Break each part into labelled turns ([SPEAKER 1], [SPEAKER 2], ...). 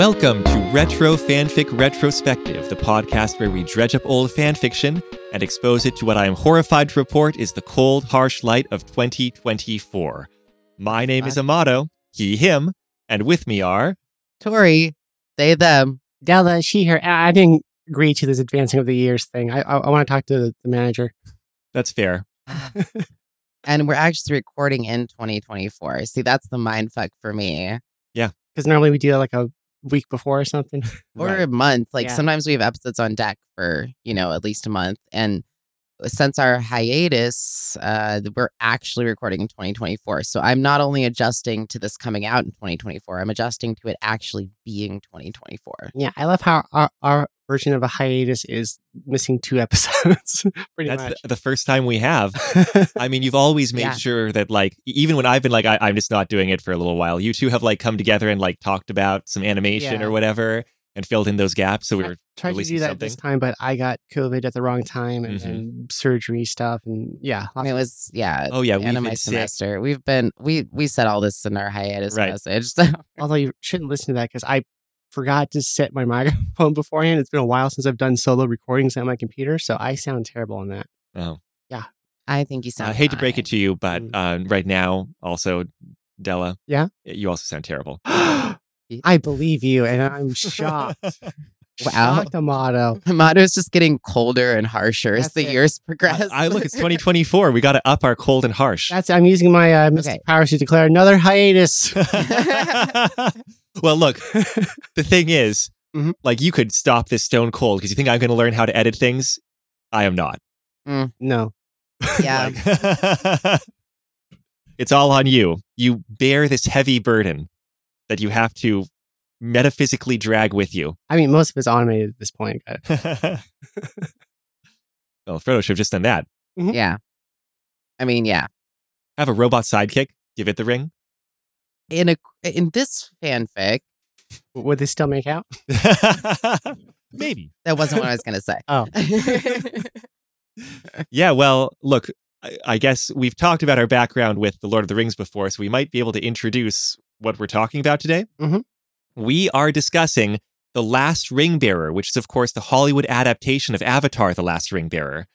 [SPEAKER 1] Welcome to Retro Fanfic Retrospective, the podcast where we dredge up old fanfiction and expose it to what I am horrified to report is the cold, harsh light of 2024. My name is Amato, he, him, and with me are.
[SPEAKER 2] Tori, they, them.
[SPEAKER 3] Della, she, her. I I didn't agree to this advancing of the years thing. I I, I want to talk to the, the manager.
[SPEAKER 1] That's fair.
[SPEAKER 2] and we're actually recording in 2024. See, that's the mind fuck for me. Yeah.
[SPEAKER 3] Because normally we do like a week before or something.
[SPEAKER 2] Or
[SPEAKER 1] Right.
[SPEAKER 2] a month. Like
[SPEAKER 3] Yeah.
[SPEAKER 2] sometimes we have episodes on deck for, you know, at least a month. And since our hiatus, uh, we're actually recording in 2024. So I'm not only adjusting to this coming out in 2024, I'm adjusting to it actually being 2024.
[SPEAKER 3] yeah, I love how our, our version of a hiatus is missing two episodes. Pretty
[SPEAKER 1] That's
[SPEAKER 3] much.
[SPEAKER 1] the, the first time we have. I mean, you've always made
[SPEAKER 2] Yeah.
[SPEAKER 1] sure that, like, even when I've been like, I, I'm just not doing it for a little while, you two have, like, come together and, like, talked about some animation
[SPEAKER 3] Yeah.
[SPEAKER 1] or whatever and filled in those gaps. So we
[SPEAKER 3] I
[SPEAKER 1] were
[SPEAKER 3] Tried to
[SPEAKER 1] releasing
[SPEAKER 3] do that
[SPEAKER 1] something.
[SPEAKER 3] this time, but I got COVID at the wrong time and,
[SPEAKER 1] Mhm.
[SPEAKER 3] and surgery stuff. And yeah,
[SPEAKER 2] I mean, it was, yeah.
[SPEAKER 1] Oh, yeah,
[SPEAKER 2] the end of my
[SPEAKER 1] been sick.
[SPEAKER 2] semester. We've been, we, we said all this in our hiatus
[SPEAKER 1] Right.
[SPEAKER 2] message. So
[SPEAKER 3] although you shouldn't listen to that because I forgot to set my microphone beforehand. It's been a while since I've done solo recordings on my computer, so I sound terrible on that.
[SPEAKER 1] Oh. Yeah.
[SPEAKER 2] I think you sound.
[SPEAKER 1] I
[SPEAKER 2] sound
[SPEAKER 1] hate to break it to you, but
[SPEAKER 3] Mm.
[SPEAKER 1] uh, right now, also, Della.
[SPEAKER 3] Yeah?
[SPEAKER 1] You also sound terrible.
[SPEAKER 3] I believe you, and I'm shocked.
[SPEAKER 2] Wow.
[SPEAKER 3] Shocked, Amato.
[SPEAKER 2] Amato's just getting colder and harsher as the
[SPEAKER 3] it.
[SPEAKER 2] years progress.
[SPEAKER 1] I, I look, it's 2024. We got to up our cold and harsh.
[SPEAKER 3] That's I'm using my uh, mystic
[SPEAKER 2] Okay.
[SPEAKER 3] powers to declare another hiatus.
[SPEAKER 1] well, look, the thing is,
[SPEAKER 3] Mhm.
[SPEAKER 1] like, you could stop this stone cold because you think I'm going to learn how to edit things. I am not.
[SPEAKER 3] no,
[SPEAKER 2] yeah.
[SPEAKER 1] Like- it's all on you. You bear this heavy burden that you have to metaphysically drag with you.
[SPEAKER 3] I mean most of it's automated at this point. but-
[SPEAKER 1] well, Frodo should have just done that.
[SPEAKER 2] yeah. I mean, yeah.
[SPEAKER 1] Have a robot sidekick. Give it the ring.
[SPEAKER 2] In a in this fanfic,
[SPEAKER 3] Would they still make out?
[SPEAKER 1] Maybe.
[SPEAKER 2] that wasn't what I was gonna say.
[SPEAKER 3] Oh.
[SPEAKER 1] Yeah, well, look, I, I guess we've talked about our background with The Lord of the Rings before, so we might be able to introduce what we're talking about today.
[SPEAKER 3] Mhm.
[SPEAKER 1] We are discussing The Last Ring Bearer, which is, of course, the Hollywood adaptation of Avatar The Last Ring Bearer.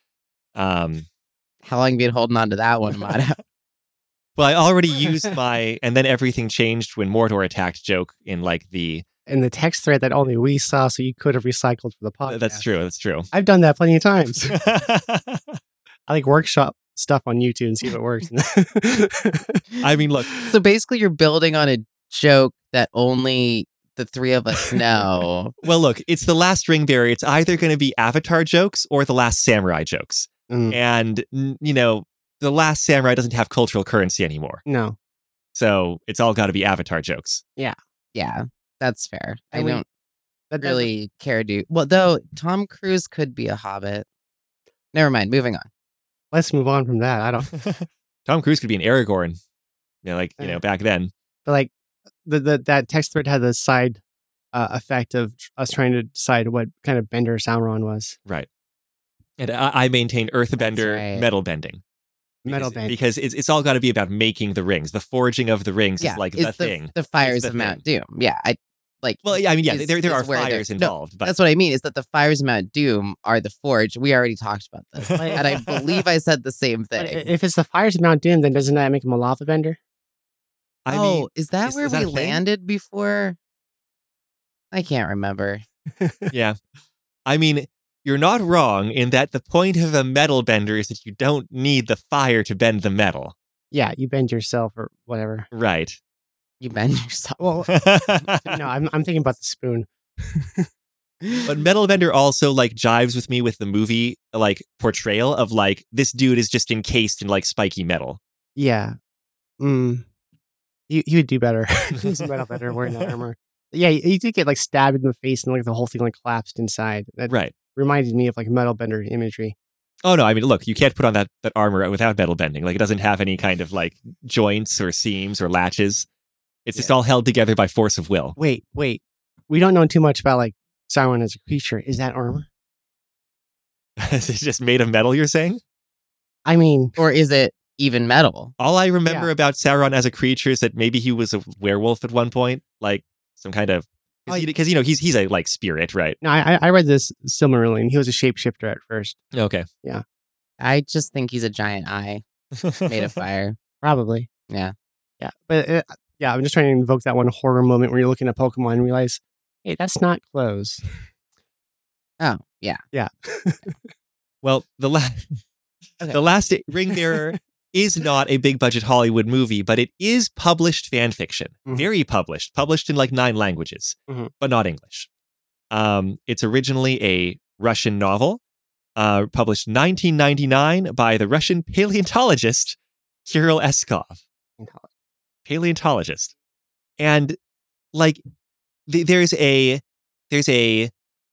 [SPEAKER 1] Um,
[SPEAKER 2] How long have you been holding on to that one, Amato?
[SPEAKER 1] well, I already used my and then everything changed when Mordor attacked joke in like the.
[SPEAKER 3] In the text thread that only we saw, so you could have recycled for the podcast.
[SPEAKER 1] That's true. That's true.
[SPEAKER 3] I've done that plenty of times. I like workshop stuff on YouTube and see if it works.
[SPEAKER 1] I mean, look,
[SPEAKER 2] so basically, you're building on a joke that only the three of us know.
[SPEAKER 1] well, look, it's The Last Ring Bearer. It's either going to be Avatar jokes or The Last Samurai jokes.
[SPEAKER 3] Mm,
[SPEAKER 1] and you know the last samurai doesn't have cultural currency anymore
[SPEAKER 3] no,
[SPEAKER 1] so it's all got to be avatar jokes
[SPEAKER 2] yeah, Yeah. that's fair. I
[SPEAKER 3] And we-
[SPEAKER 2] don't
[SPEAKER 3] that doesn't-
[SPEAKER 2] really care, dude. Well, though Tom Cruise could be a hobbit. Never mind. Moving on.
[SPEAKER 3] Let's move on from that. I don't.
[SPEAKER 1] tom cruise could be an aragorn you know like you know back then
[SPEAKER 3] But like the, the that text thread had the side uh, effect of us trying to decide what kind of bender Sauron was.
[SPEAKER 1] right and i, I maintain earthbender
[SPEAKER 2] right.
[SPEAKER 1] metal bending
[SPEAKER 3] Metal
[SPEAKER 1] because,
[SPEAKER 3] bend.
[SPEAKER 1] because it's, it's all got to be about making the rings the forging of the rings
[SPEAKER 2] yeah,
[SPEAKER 1] is like
[SPEAKER 2] it's
[SPEAKER 1] the thing
[SPEAKER 2] The fires
[SPEAKER 1] the
[SPEAKER 2] of Mount Doom. Yeah, I like.
[SPEAKER 1] well yeah, i mean yeah
[SPEAKER 2] is-
[SPEAKER 1] there, there
[SPEAKER 2] is
[SPEAKER 1] are fires
[SPEAKER 2] no,
[SPEAKER 1] involved but
[SPEAKER 2] That's what I mean. Is that the fires of Mount Doom are the forge? We already talked about this, and I believe I said the same
[SPEAKER 3] But
[SPEAKER 2] thing.
[SPEAKER 3] if it's the fires of Mount Doom, then doesn't that make him a lava bender?
[SPEAKER 1] I
[SPEAKER 2] oh,
[SPEAKER 1] mean
[SPEAKER 2] is that
[SPEAKER 1] is-
[SPEAKER 2] where
[SPEAKER 1] is that
[SPEAKER 2] we
[SPEAKER 1] thing?
[SPEAKER 2] landed before? I can't remember.
[SPEAKER 1] yeah i mean you're not wrong in that the point of a metal bender is that you don't need the fire to bend the metal
[SPEAKER 3] Yeah, you bend yourself or whatever.
[SPEAKER 1] Right.
[SPEAKER 2] You bend yourself.
[SPEAKER 3] Well, no, I'm I'm thinking about the spoon.
[SPEAKER 1] but Metal Bender also like jives with me with the movie like portrayal of like this dude is just encased in like spiky metal.
[SPEAKER 3] Yeah. Mm. You you would do better. He's a metal better wearing that armor. Yeah, you, you did get like stabbed in the face and like the whole thing like collapsed inside. That
[SPEAKER 1] Right.
[SPEAKER 3] reminded me of like metal bender imagery.
[SPEAKER 1] Oh no, I mean look, you can't put on that that armor without metal bending. Like it doesn't have any kind of like joints or seams or latches. It's just all held together by force of will.
[SPEAKER 3] Wait, wait. We don't know too much about like Sauron as a creature. Is that armor?
[SPEAKER 1] it's just made of metal, you're saying?
[SPEAKER 3] I mean,
[SPEAKER 2] Or is it even metal?
[SPEAKER 1] All I remember
[SPEAKER 3] Yeah.
[SPEAKER 1] about Sauron as a creature is that maybe he was a werewolf at one point, like some kind of because you know he's he's a like spirit, right?
[SPEAKER 3] No, I, I- I read this similarly, and He was a shapeshifter at first.
[SPEAKER 1] Okay. Yeah.
[SPEAKER 2] I just think he's a giant eye made of fire.
[SPEAKER 3] Probably.
[SPEAKER 2] Yeah.
[SPEAKER 3] Yeah. But uh, yeah, I'm just trying to invoke that one horror moment where you're looking at Pokemon and realize, hey, that's not clothes.
[SPEAKER 2] Oh, yeah.
[SPEAKER 3] Yeah.
[SPEAKER 1] Well, the last
[SPEAKER 2] Okay.
[SPEAKER 1] the last ring bearer is not a big budget Hollywood movie, but it is published fan fiction,
[SPEAKER 3] Mhm.
[SPEAKER 1] very published, published in like nine languages,
[SPEAKER 3] Mhm.
[SPEAKER 1] but not English. Um, it's originally a Russian novel, uh, published 1999 by the Russian paleontologist Kirill Eskov. Paleontologist, and like th- there's a there's a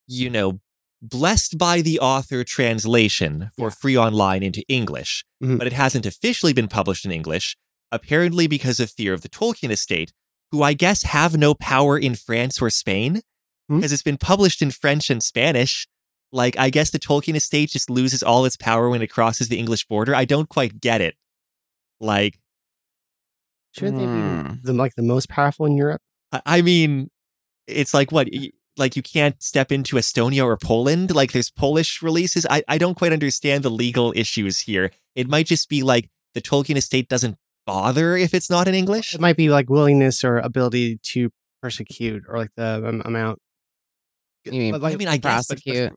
[SPEAKER 1] you know blessed by the author translation for
[SPEAKER 3] Yeah.
[SPEAKER 1] free online into English,
[SPEAKER 3] Mhm.
[SPEAKER 1] but it hasn't officially been published in English, apparently because of fear of the Tolkien estate, who I guess have no power in France or Spain,
[SPEAKER 3] Hmm.
[SPEAKER 1] because it's been published in French and Spanish. Like, I guess the Tolkien estate just loses all its power when it crosses the English border. I don't quite get it. Like,
[SPEAKER 3] Shouldn't they
[SPEAKER 2] Hmm.
[SPEAKER 3] be the, like the most powerful in Europe?
[SPEAKER 1] I- I mean, it's like what? Y- Like you can't step into Estonia or Poland. Like there's Polish releases. I, I don't quite understand the legal issues here. It might just be like the Tolkien estate doesn't bother if it's not in English.
[SPEAKER 3] It might be like willingness or ability to persecute or like the um, amount.
[SPEAKER 2] You mean
[SPEAKER 3] like,
[SPEAKER 1] I mean, I guess, but-
[SPEAKER 2] prosecute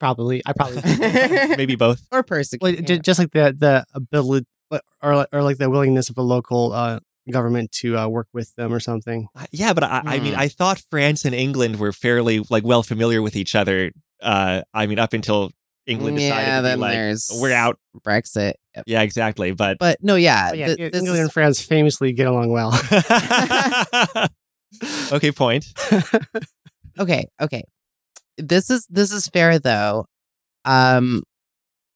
[SPEAKER 3] probably. I probably.
[SPEAKER 1] maybe both.
[SPEAKER 2] or persecute?
[SPEAKER 3] well, ju- just like the the ability or or like the willingness of a local uh, government to uh, work with them or something.
[SPEAKER 1] Yeah, but I, I mean,
[SPEAKER 2] Hmm.
[SPEAKER 1] I thought France and England were fairly like well familiar with each other. Uh, I mean, up until England decided
[SPEAKER 2] yeah,
[SPEAKER 1] to be
[SPEAKER 2] then
[SPEAKER 1] like,
[SPEAKER 2] there's
[SPEAKER 1] we're out.
[SPEAKER 2] Brexit. Yep.
[SPEAKER 1] Yeah, exactly. But
[SPEAKER 2] But no, yeah,
[SPEAKER 3] But yeah,
[SPEAKER 2] th-
[SPEAKER 3] England
[SPEAKER 2] this is-
[SPEAKER 3] and France famously get along well.
[SPEAKER 1] okay, point.
[SPEAKER 2] okay okay this is this is fair though um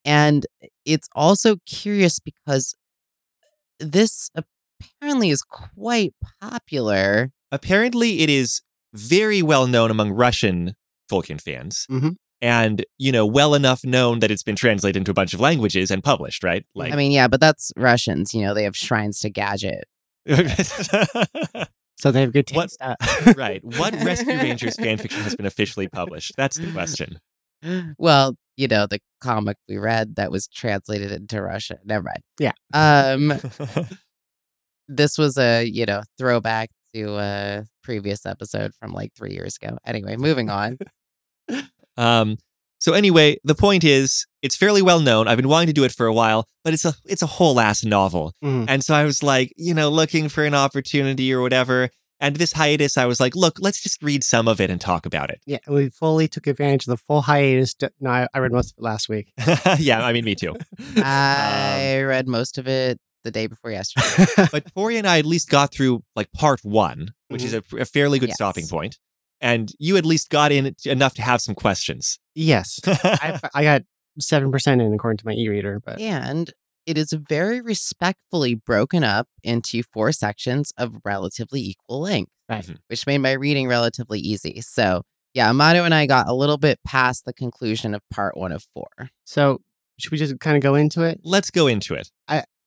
[SPEAKER 2] and it's also curious because this apparently is quite popular
[SPEAKER 1] apparently it is very well known among Russian Tolkien fans.
[SPEAKER 3] Mhm.
[SPEAKER 1] And, you know, well enough known that it's been translated into a bunch of languages and published, right? Like
[SPEAKER 2] i mean yeah but that's russians you know they have shrines to gadget
[SPEAKER 3] so they have good
[SPEAKER 1] What-
[SPEAKER 3] taste. Uh,
[SPEAKER 1] right. What Rescue Rangers fanfiction has been officially published? That's the question.
[SPEAKER 2] well you know the comic we read that was translated into Russian. never mind
[SPEAKER 3] Yeah.
[SPEAKER 2] um this was a you know throwback to a previous episode from like three years ago anyway moving on
[SPEAKER 1] um so anyway, the point is it's fairly well known. I've been wanting to do it for a while, but it's a it's a whole ass novel.
[SPEAKER 3] mhm.
[SPEAKER 1] And so I was like, you know, looking for an opportunity or whatever. And this hiatus, I was like, look, let's just read some of it and talk about it.
[SPEAKER 3] Yeah, we fully took advantage of the full hiatus. To, no, I, I read most of it last week.
[SPEAKER 1] yeah, I mean, me too. Um,
[SPEAKER 2] I read most of it the day before yesterday.
[SPEAKER 1] but Tori and I at least got through like part one, which is a, a fairly good
[SPEAKER 2] Yes.
[SPEAKER 1] stopping point. And you at least got in enough to have some questions.
[SPEAKER 3] yes, I, I got seven percent in according to my e-reader, but
[SPEAKER 2] and it is very respectfully broken up into four sections of relatively equal length,
[SPEAKER 3] Right.
[SPEAKER 1] Mhm.
[SPEAKER 2] which made my reading relatively easy. So, yeah, Amato and I got a little bit past the conclusion of part one of four.
[SPEAKER 3] so should we just kind of go into it?
[SPEAKER 1] Let's go into it.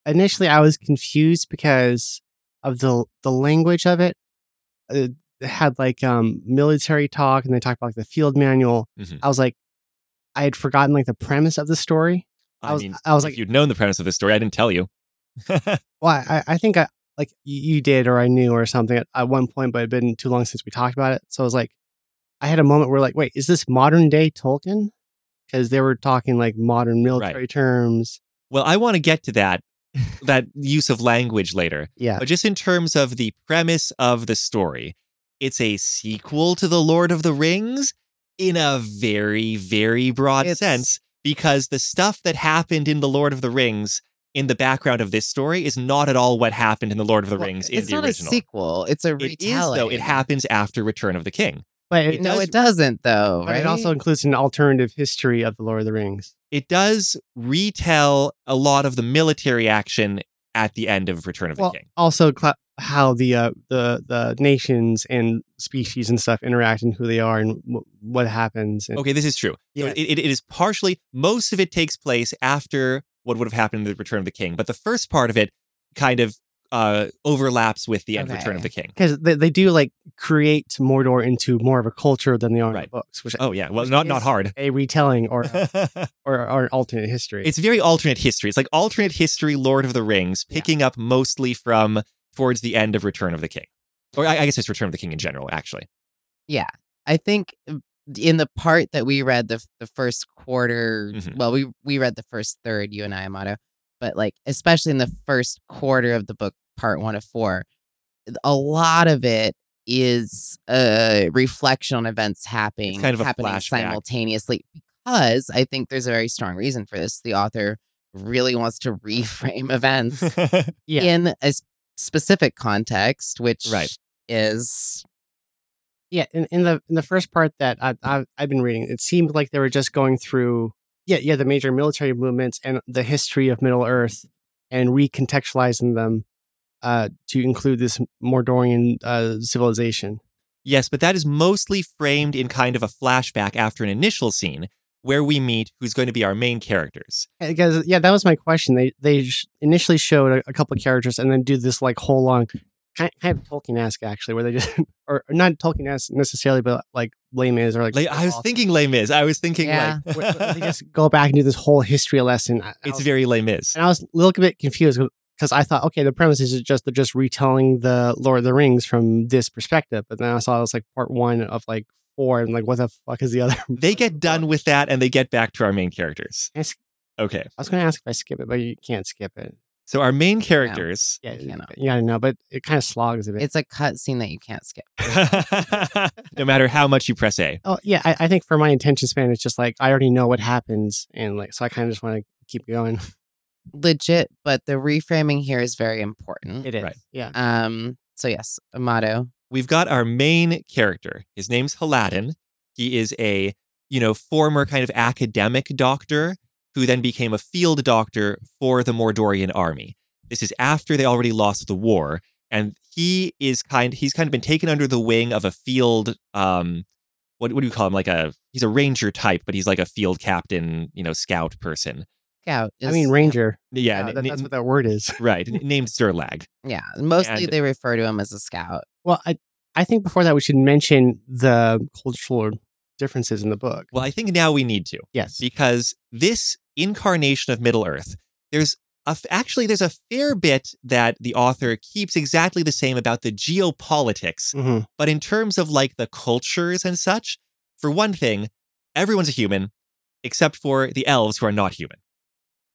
[SPEAKER 3] Initially, I was confused because of the the language of it. Uh, It had like um military talk, and they talked about like the field manual.
[SPEAKER 1] Mhm.
[SPEAKER 3] I was like, I had forgotten like the premise of the story.
[SPEAKER 1] I,
[SPEAKER 3] I was-
[SPEAKER 1] mean,
[SPEAKER 3] I was
[SPEAKER 1] if
[SPEAKER 3] like-
[SPEAKER 1] you'd known the premise of the story, I didn't tell you.
[SPEAKER 3] Well, I, I think I like you did or I knew or something at, at one point, but it'd been too long since we talked about it. So I was like, I had a moment where like, wait, is this modern day Tolkien? Because they were talking like modern military terms.
[SPEAKER 1] well, I want to get to that that use of language later.
[SPEAKER 3] Yeah,
[SPEAKER 1] But just in terms of the premise of the story, it's a sequel to The Lord of the Rings in a very, very broad
[SPEAKER 2] It's-
[SPEAKER 1] sense, because the stuff that happened in The Lord of the Rings in the background of this story is not at all what happened in The Lord of the
[SPEAKER 2] Well,
[SPEAKER 1] Rings in
[SPEAKER 2] it's
[SPEAKER 1] the
[SPEAKER 2] not
[SPEAKER 1] original.
[SPEAKER 2] a sequel; it's a
[SPEAKER 1] It is, though. It happens after Return of the King.
[SPEAKER 3] But it,
[SPEAKER 2] No,
[SPEAKER 1] does-
[SPEAKER 2] it doesn't, though.
[SPEAKER 3] but
[SPEAKER 2] right?
[SPEAKER 3] it also includes an alternative history of the Lord of the Rings.
[SPEAKER 1] It does retell a lot of the military action at the end of Return of
[SPEAKER 3] Well,
[SPEAKER 1] the King.
[SPEAKER 3] also cl- how the uh, the the nations and species and stuff interact and who they are and w- what happens. And,
[SPEAKER 1] Okay, this is true. So
[SPEAKER 3] Yeah.
[SPEAKER 1] it, it, it is partially, most of it takes place after what would have happened in the Return of the King. But the first part of it kind of uh, overlaps with the end of Return of the King.
[SPEAKER 3] because they, they do like create Mordor into more of a culture than they are in
[SPEAKER 1] Right.
[SPEAKER 3] the books, which
[SPEAKER 1] Oh yeah, well not not hard.
[SPEAKER 3] a retelling or or, or an alternate history.
[SPEAKER 1] it's very alternate history. It's like alternate history, Lord of the Rings,
[SPEAKER 3] Yeah.
[SPEAKER 1] picking up mostly from towards the end of Return of the King, or I, I guess it's Return of the King in general. Actually, Yeah,
[SPEAKER 2] I think uh, in the part that we read the the first quarter,
[SPEAKER 1] Mhm.
[SPEAKER 2] well, we we read the first third, you and I, Amato, but like especially in the first quarter of the book, part one of four, a lot of it is a reflection on events happening,
[SPEAKER 1] kind of
[SPEAKER 2] happening simultaneously. Because I think there's a very strong reason for this. The author really wants to reframe events
[SPEAKER 3] Yeah.
[SPEAKER 2] in a specific context, which
[SPEAKER 1] Right.
[SPEAKER 2] is
[SPEAKER 3] Yeah, in, in the in the first part that I, I I've been reading, it seemed like they were just going through yeah yeah the major military movements and the history of Middle Earth and recontextualizing them uh, to include this Mordorian uh, civilization.
[SPEAKER 1] yes, but that is mostly framed in kind of a flashback after an initial scene where we meet who's going to be our main characters.
[SPEAKER 3] Because yeah, that was my question. They they sh- initially showed a, a couple of characters and then do this like whole long kind, of Tolkien-esque actually, where they just or not Tolkien-esque necessarily, but like Les Mis or like
[SPEAKER 1] I was thinking Les Mis. I was thinking
[SPEAKER 2] Yeah.
[SPEAKER 1] like
[SPEAKER 3] where- where they just go back and do this whole history lesson. I- I
[SPEAKER 1] it's
[SPEAKER 3] was-
[SPEAKER 1] very Les Mis.
[SPEAKER 3] And I was a little bit confused because I thought, okay, the premise is just they're just retelling the Lord of the Rings from this perspective. But then I saw it was like part one of like four, and like, what the fuck is the other?
[SPEAKER 1] They get done with that and they get back to our main characters.
[SPEAKER 3] I
[SPEAKER 1] Okay.
[SPEAKER 3] I was going to ask if I skip it, but you can't skip it.
[SPEAKER 1] So our main characters.
[SPEAKER 3] Yeah,
[SPEAKER 2] You cannot.
[SPEAKER 3] you gotta know, but it kind of slogs a bit.
[SPEAKER 2] it's a cut scene that you can't skip.
[SPEAKER 1] no matter how much you press A.
[SPEAKER 3] oh yeah, I, I think for my attention span, it's just like I already know what happens, and like so I kind of just want to keep going.
[SPEAKER 2] Legit, but the reframing here is very important.
[SPEAKER 3] It is,
[SPEAKER 1] Right.
[SPEAKER 3] yeah.
[SPEAKER 2] Um. So yes, Amato.
[SPEAKER 1] We've got our main character. His name's Haladin. He is a, you know, former kind of academic doctor who then became a field doctor for the Mordorian army. This is after they already lost the war. And he is kind he's kind of been taken under the wing of a field um what, what do you call him? Like a he's a ranger type, but he's like a field captain, you know, scout person.
[SPEAKER 2] Scout.
[SPEAKER 3] I mean, Ranger.
[SPEAKER 1] Yeah,
[SPEAKER 3] Yeah,
[SPEAKER 1] n-
[SPEAKER 3] that-
[SPEAKER 1] n-
[SPEAKER 3] that's what that word is.
[SPEAKER 1] right, n- named Tzerlag.
[SPEAKER 2] Yeah. Mostly
[SPEAKER 1] and-
[SPEAKER 2] they refer to him as a scout.
[SPEAKER 3] Well, I I think before that we should mention the cultural differences in the book.
[SPEAKER 1] Well, I think now we need to.
[SPEAKER 3] Yes.
[SPEAKER 1] because this incarnation of Middle Earth, there's a actually there's a fair bit that the author keeps exactly the same about the geopolitics,
[SPEAKER 3] hmm
[SPEAKER 1] but in terms of like the cultures and such, for one thing, everyone's a human except for the elves who are not human.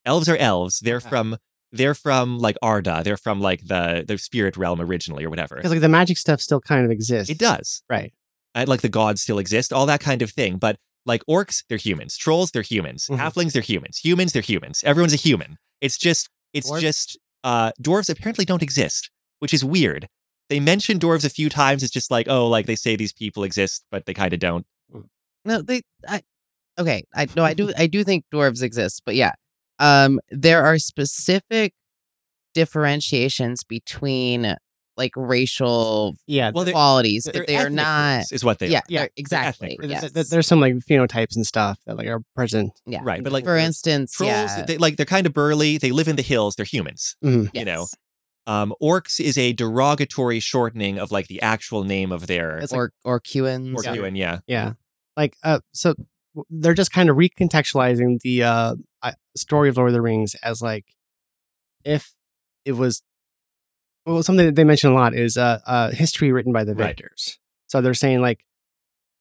[SPEAKER 1] Elves are elves. They're
[SPEAKER 3] Okay.
[SPEAKER 1] from they're from like Arda. They're from like the the spirit realm originally or whatever.
[SPEAKER 3] Because like the magic stuff still kind of exists.
[SPEAKER 1] It does.
[SPEAKER 3] Right.
[SPEAKER 1] Uh, like the gods still exist, all that kind of thing. But like orcs, they're humans. Trolls, they're humans.
[SPEAKER 3] Mhm.
[SPEAKER 1] Halflings, they're humans. Humans, they're humans. Everyone's a human. It's just, it's
[SPEAKER 3] Dwarves?
[SPEAKER 1] just, uh, dwarves apparently don't exist, which is weird. They mention dwarves a few times. It's just like, oh, like they say these people exist, but they kind of don't.
[SPEAKER 2] No, they. I. Okay. I no. I do. I do think dwarves exist, but yeah. Um. There are specific differentiations between like racial
[SPEAKER 3] Yeah.
[SPEAKER 1] Well, they're,
[SPEAKER 2] qualities,
[SPEAKER 1] they're
[SPEAKER 2] but they are not.
[SPEAKER 1] groups is what they
[SPEAKER 2] Yeah,
[SPEAKER 1] are.
[SPEAKER 3] Yeah,
[SPEAKER 2] they're- exactly.
[SPEAKER 1] ethnic groups.
[SPEAKER 3] th-
[SPEAKER 2] Yes.
[SPEAKER 3] th- there's some like phenotypes and stuff that like are present.
[SPEAKER 2] yeah.
[SPEAKER 1] Right. But like
[SPEAKER 2] For instance,
[SPEAKER 1] trolls,
[SPEAKER 2] yeah.
[SPEAKER 1] they, like they're kind of burly. They live in the hills. They're humans.
[SPEAKER 3] Mhm.
[SPEAKER 1] you know. Um, orcs is a derogatory shortening of like the actual name of their
[SPEAKER 3] It's like-
[SPEAKER 2] or or Qans.
[SPEAKER 1] Orcuan, yeah.
[SPEAKER 3] Yeah. Like uh so they're just kind of recontextualizing the uh story of Lord of the Rings as like if it was well something that they mention a lot is uh, uh history written by the
[SPEAKER 1] Right.
[SPEAKER 3] victors. So they're saying like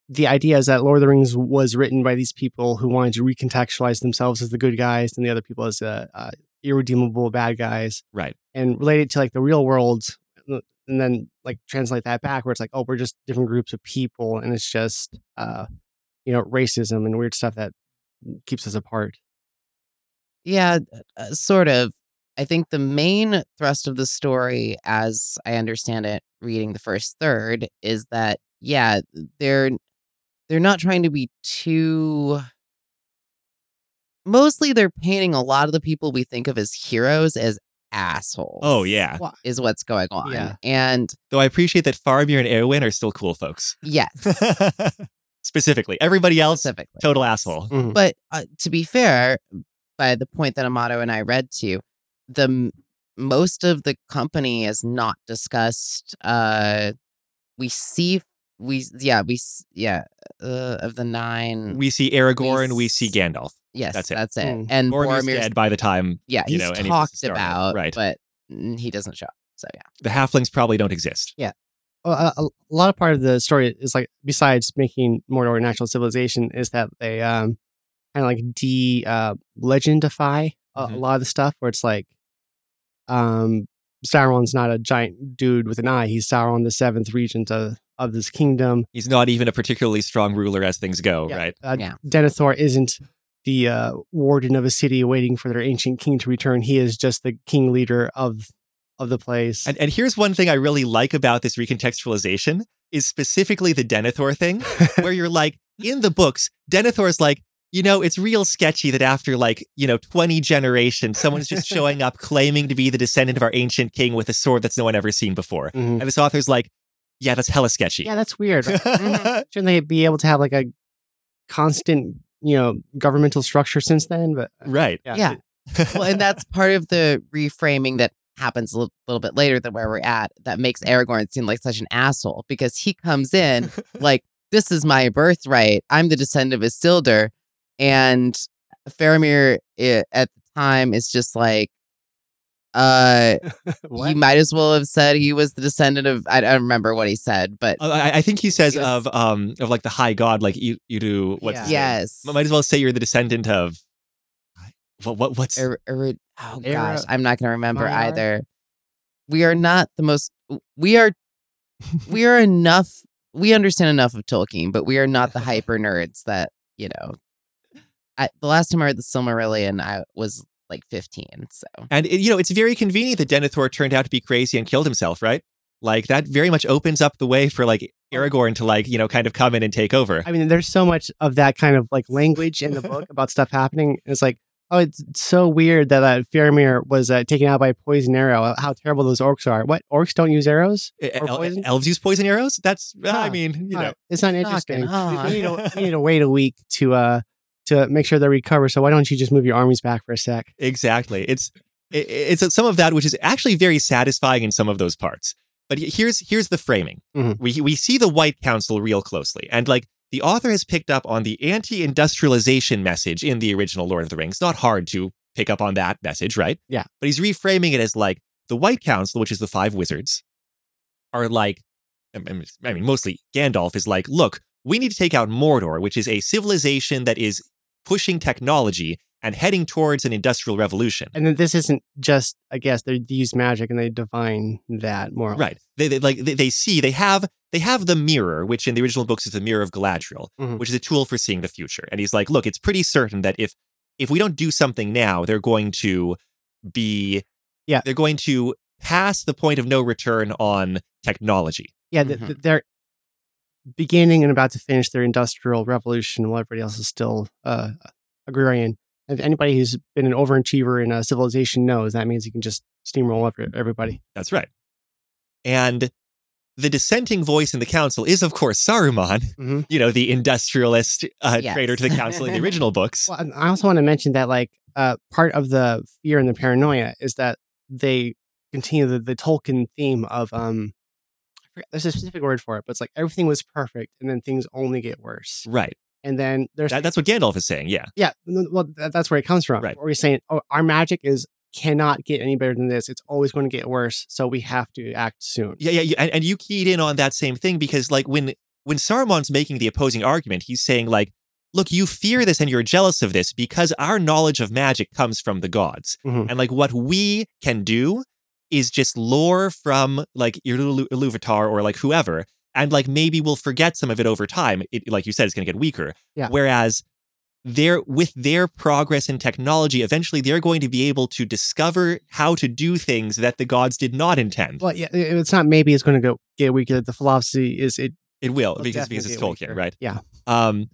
[SPEAKER 3] the idea is that Lord of the Rings was written by these people who wanted to recontextualize themselves as the good guys and the other people as uh, uh, irredeemable bad guys
[SPEAKER 1] Right.
[SPEAKER 3] and relate it to like the real world uh, and then like translate that back where it's like oh we're just different groups of people and it's just uh you know racism and weird stuff that keeps us apart
[SPEAKER 2] Yeah, uh, sort of. I think the main thrust of the story, as I understand it, reading the first third, is that yeah, they're they're not trying to be too. Mostly, they're painting a lot of the people we think of as heroes as assholes.
[SPEAKER 1] Oh yeah.
[SPEAKER 2] Is what's going on.
[SPEAKER 3] Yeah.
[SPEAKER 2] And
[SPEAKER 1] Though I appreciate that Faramir and Eowyn are still cool folks.
[SPEAKER 2] yes,
[SPEAKER 1] Specifically, everybody else
[SPEAKER 2] specifically,
[SPEAKER 1] total asshole.
[SPEAKER 3] mhm.
[SPEAKER 2] But uh, to be fair, by the point that Amato and I read to, the most of the company is not discussed. Uh, we see we yeah we yeah uh, of the nine.
[SPEAKER 1] We see Aragorn, we
[SPEAKER 2] s-
[SPEAKER 1] see Gandalf.
[SPEAKER 2] yes,
[SPEAKER 1] that's it.
[SPEAKER 2] That's it.
[SPEAKER 3] Mm.
[SPEAKER 2] And
[SPEAKER 1] Boromir's
[SPEAKER 2] Boromir's
[SPEAKER 1] dead by the time
[SPEAKER 2] yeah
[SPEAKER 1] you
[SPEAKER 2] he's
[SPEAKER 1] know, any of this
[SPEAKER 2] talked about
[SPEAKER 1] right.
[SPEAKER 2] but he doesn't show up. So yeah.
[SPEAKER 1] the halflings probably don't exist.
[SPEAKER 3] Well, a, a a lot of part of the story is like besides making Mordor a natural civilization is that they um kind of like de uh, legendify a, a
[SPEAKER 1] Mhm.
[SPEAKER 3] lot of the stuff where it's like um Sauron's not a giant dude with an eye. He's Sauron, the seventh regent of, of this kingdom.
[SPEAKER 1] He's not even a particularly strong ruler as things go,
[SPEAKER 3] Yeah.
[SPEAKER 1] right?
[SPEAKER 3] Uh,
[SPEAKER 2] Yeah.
[SPEAKER 3] Denethor isn't the uh, warden of a city waiting for their ancient king to return. He is just the king leader of of the place.
[SPEAKER 1] And, and here's one thing I really like about this recontextualization is specifically the Denethor thing, where you're like, in the books, Denethor's like, you know, it's real sketchy that after like, you know, 20 generations, someone's just showing up claiming to be the descendant of our ancient king with a sword that's no one ever seen before.
[SPEAKER 3] Mhm.
[SPEAKER 1] And this author's like, yeah, that's hella sketchy.
[SPEAKER 3] Yeah, that's weird. Shouldn't they be able to have like a constant, you know, governmental structure since then? But uh,
[SPEAKER 1] right.
[SPEAKER 3] yeah,
[SPEAKER 2] Yeah. well, and that's part of the reframing that happens a little, little bit later than where we're at that makes Aragorn seem like such an asshole because he comes in like, this is my birthright. I'm the descendant of Isildur. And Faramir i- at the time is just like, uh, he might as well have said he was the descendant of, I don't remember what he said, but
[SPEAKER 1] Uh, I, I think he says
[SPEAKER 2] He was-
[SPEAKER 1] of um of like the high god, like you you do what's
[SPEAKER 3] Yeah.
[SPEAKER 2] yes.
[SPEAKER 1] Might as well say you're the descendant of what what what's
[SPEAKER 2] Er, er, oh
[SPEAKER 3] Era-
[SPEAKER 2] gosh, I'm not going to remember either. We are not the most. We are. we are enough. We understand enough of Tolkien, but we are not the hyper nerds that you know. I, the last time I read the Silmarillion, I was like 15. So
[SPEAKER 1] And it, you know, it's very convenient that Denethor turned out to be crazy and killed himself, right? Like that very much opens up the way for like Aragorn to like, you know, kind of come in and take over.
[SPEAKER 3] I mean, there's so much of that kind of like language in the book about stuff happening. It's like, oh, it's so weird that uh, Faramir was uh, taken out by a poison arrow. How terrible those orcs are. What orcs don't use arrows? Or
[SPEAKER 1] el-
[SPEAKER 3] poison?
[SPEAKER 1] elves use poison arrows? That's I
[SPEAKER 3] Ah,
[SPEAKER 1] mean, you
[SPEAKER 3] Uh,
[SPEAKER 1] know.
[SPEAKER 3] it's not interesting.
[SPEAKER 2] huh?
[SPEAKER 3] We, need to, we need to wait a week to uh to make sure they recover. So why don't you just move your armies back for a sec?
[SPEAKER 1] Exactly. It's it, it's some of that which is actually very satisfying in some of those parts. But here's here's the framing.
[SPEAKER 3] Mhm.
[SPEAKER 1] We we see the White Council real closely, and like the author has picked up on the anti-industrialization message in the original Lord of the Rings. Not hard to pick up on that message, right?
[SPEAKER 3] Yeah.
[SPEAKER 1] But he's reframing it as like the White Council, which is the five wizards, are like, I mean, mostly Gandalf is like, look, we need to take out Mordor, which is a civilization that is pushing technology and heading towards an industrial revolution.
[SPEAKER 3] And then this isn't just, I guess, they use magic and they divine that more.
[SPEAKER 1] Right. They, they like they, they see they have they have the mirror, which in the original books is the mirror of Galadriel,
[SPEAKER 3] Mhm.
[SPEAKER 1] which is a tool for seeing the future. And he's like, look, it's pretty certain that if if we don't do something now, they're going to be
[SPEAKER 3] Yeah.
[SPEAKER 1] they're going to pass the point of no return on technology.
[SPEAKER 3] Yeah, th-
[SPEAKER 2] Mhm.
[SPEAKER 3] th- they're beginning and about to finish their industrial revolution while everybody else is still uh, agrarian. If anybody who's been an overachiever in a civilization knows, that means you can just steamroll over everybody.
[SPEAKER 1] That's right. And the dissenting voice in the council is, of course, Saruman,
[SPEAKER 3] Mhm.
[SPEAKER 1] you know, the industrialist uh,
[SPEAKER 2] Yes.
[SPEAKER 1] traitor to the council in the original books.
[SPEAKER 3] Well, I also want to mention that, like, uh, part of the fear and the paranoia is that they continue the, the Tolkien theme of, um, I forget, there's a specific word for it, but it's like everything was perfect and then things only get worse.
[SPEAKER 1] Right.
[SPEAKER 3] And then there's
[SPEAKER 1] That, that's what Gandalf is saying. Yeah.
[SPEAKER 3] Yeah, well, that, that's where it comes from.
[SPEAKER 1] Right.
[SPEAKER 3] Where you're saying, "Oh, our magic is cannot get any better than this. It's always going to get worse, so we have to act soon."
[SPEAKER 1] Yeah, yeah, yeah. And, and you keyed in on that same thing because, like, when when Saruman's making the opposing argument, he's saying, like, look, you fear this and you're jealous of this because our knowledge of magic comes from the gods,
[SPEAKER 3] Mhm.
[SPEAKER 1] and like what we can do is just lore from like Ilu- Iluvatar or like whoever, and like maybe we'll forget some of it over time. It, like you said, it's going to get weaker.
[SPEAKER 3] Yeah.
[SPEAKER 1] Whereas they're with their progress in technology, eventually they're going to be able to discover how to do things that the gods did not intend.
[SPEAKER 3] Well, yeah, it's not. Maybe it's going to go get weaker. The philosophy is it.
[SPEAKER 1] It will because because it's Tolkien,
[SPEAKER 3] weaker.
[SPEAKER 1] right?
[SPEAKER 3] Yeah.
[SPEAKER 1] Um,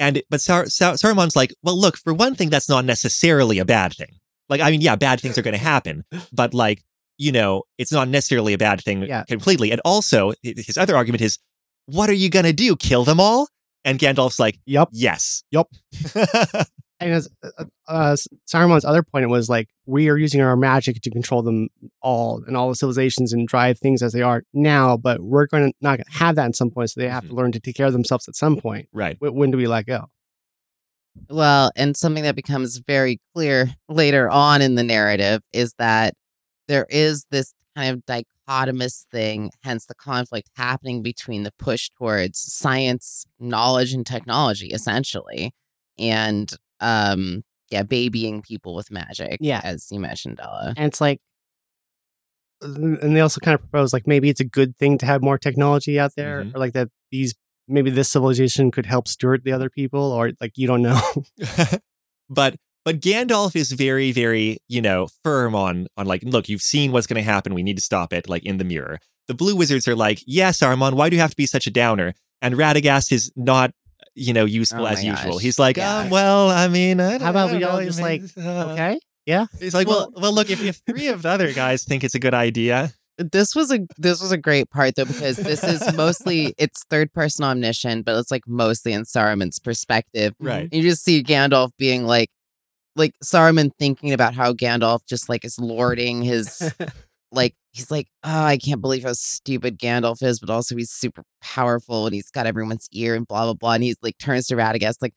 [SPEAKER 1] and but Sar- Sar- Saruman's like, well, look, for one thing, that's not necessarily a bad thing. Like, I mean, yeah, bad things are going to happen, but like, you know, it's not necessarily a bad thing
[SPEAKER 3] Yeah.
[SPEAKER 1] completely. And also, his other argument is, what are you going to do? Kill them all? And Gandalf's like,
[SPEAKER 3] yep.
[SPEAKER 1] yes,
[SPEAKER 3] Yep. And as uh, uh, Saruman's other point was like, we are using our magic to control them all and all the civilizations and drive things as they are now, but we're going to not have that at some point. So they have to learn to take care of themselves at some point.
[SPEAKER 1] Right.
[SPEAKER 3] Wh- When do we let go?
[SPEAKER 2] Well, and something that becomes very clear later on in the narrative is that there is this kind of dichotomous thing, hence the conflict happening between the push towards science, knowledge, and technology, essentially, and um, yeah, babying people with magic.
[SPEAKER 3] Yeah.
[SPEAKER 2] as you mentioned, Della.
[SPEAKER 3] And it's like, and they also kind of propose like maybe it's a good thing to have more technology out there,
[SPEAKER 1] Mhm.
[SPEAKER 3] or like that these maybe this civilization could help steward the other people, or like you don't know.
[SPEAKER 1] but but Gandalf is very very you know firm on on like look you've seen what's going to happen we need to stop it like in the mirror. The Blue Wizards are like yes Saruman why do you have to be such a downer? And Radagast is not you know useful
[SPEAKER 2] Oh
[SPEAKER 1] as
[SPEAKER 2] my
[SPEAKER 1] usual. He's like
[SPEAKER 2] Yeah.
[SPEAKER 1] um, well I mean I don't,
[SPEAKER 3] How about we all just, like,
[SPEAKER 1] uh,
[SPEAKER 3] okay, yeah.
[SPEAKER 1] He's like well well look if, if three of the other guys think it's a good idea
[SPEAKER 2] This was a this was a great part though because this is mostly it's third person omniscient, but it's like mostly in Saruman's perspective.
[SPEAKER 1] right
[SPEAKER 2] You just see Gandalf being like, like Saruman thinking about how Gandalf just like is lording his, like he's like, oh, I can't believe how stupid Gandalf is, but also he's super powerful and he's got everyone's ear and blah blah blah. And he's like turns to Radagast like,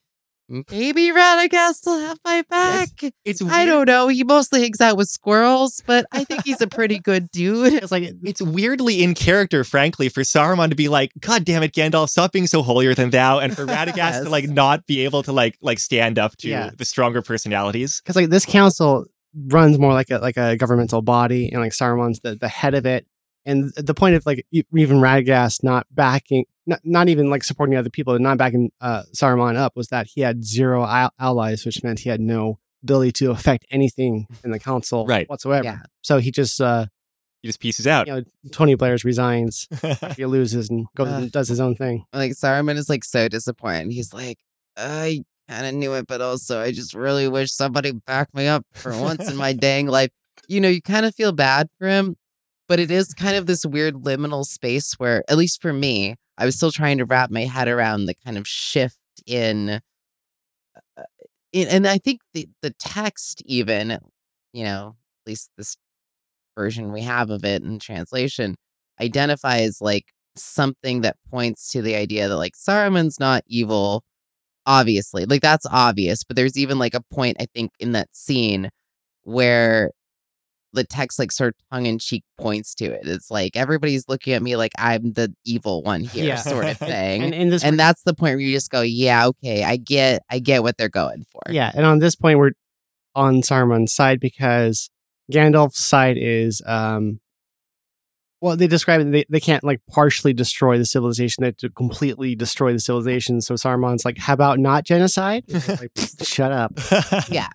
[SPEAKER 2] Mm. maybe Radagast will have my back.
[SPEAKER 1] it's weird.
[SPEAKER 2] I don't know. He mostly hangs out with squirrels, but I think he's a pretty good dude.
[SPEAKER 3] it's like
[SPEAKER 1] It's weirdly in character, frankly, for Saruman to be like, "God damn it, Gandalf, stop being so holier than thou," and for Radagast
[SPEAKER 2] Yes.
[SPEAKER 1] to like not be able to like like stand up to
[SPEAKER 3] Yeah.
[SPEAKER 1] the stronger personalities.
[SPEAKER 3] because like this council runs more like a like a governmental body, and like Saruman's the, the head of it. And the point of like even Radagast not backing, not, not even like supporting other people, and not backing uh, Saruman up was that he had zero al- allies, which meant he had no ability to affect anything in the council
[SPEAKER 1] Right.
[SPEAKER 3] whatsoever.
[SPEAKER 2] Yeah.
[SPEAKER 3] So he just, uh,
[SPEAKER 1] He just pieces out.
[SPEAKER 3] you know, Tony Blair's resigns, he loses and goes
[SPEAKER 2] Ugh.
[SPEAKER 3] and does his own thing.
[SPEAKER 2] like Saruman is like so disappointed. He's like, I kind of knew it, but also I just really wish somebody backed me up for once in my dang life. You know, you kind of feel bad for him, but it is kind of this weird liminal space where, at least for me, I was still trying to wrap my head around the kind of shift in. Uh, in and I think the the text even, you know, at least this version we have of it in translation identifies like something that points to the idea that like Saruman's not evil, obviously. Like that's obvious, but there's even like a point I think in that scene where the text like sort of tongue in cheek points to it. It's like everybody's looking at me like I'm the evil one here,
[SPEAKER 3] Yeah.
[SPEAKER 2] sort of thing.
[SPEAKER 3] And
[SPEAKER 2] and,
[SPEAKER 3] this,
[SPEAKER 2] that's the point where you just go, yeah, okay, I get, I get what they're going for.
[SPEAKER 3] yeah, and on this point, we're on Saruman's side because Gandalf's side is, um, well, they describe it. They, they can't like partially destroy the civilization; they have to completely destroy the civilization. So Saruman's like, "How about not genocide?" Like, shut up.
[SPEAKER 2] yeah.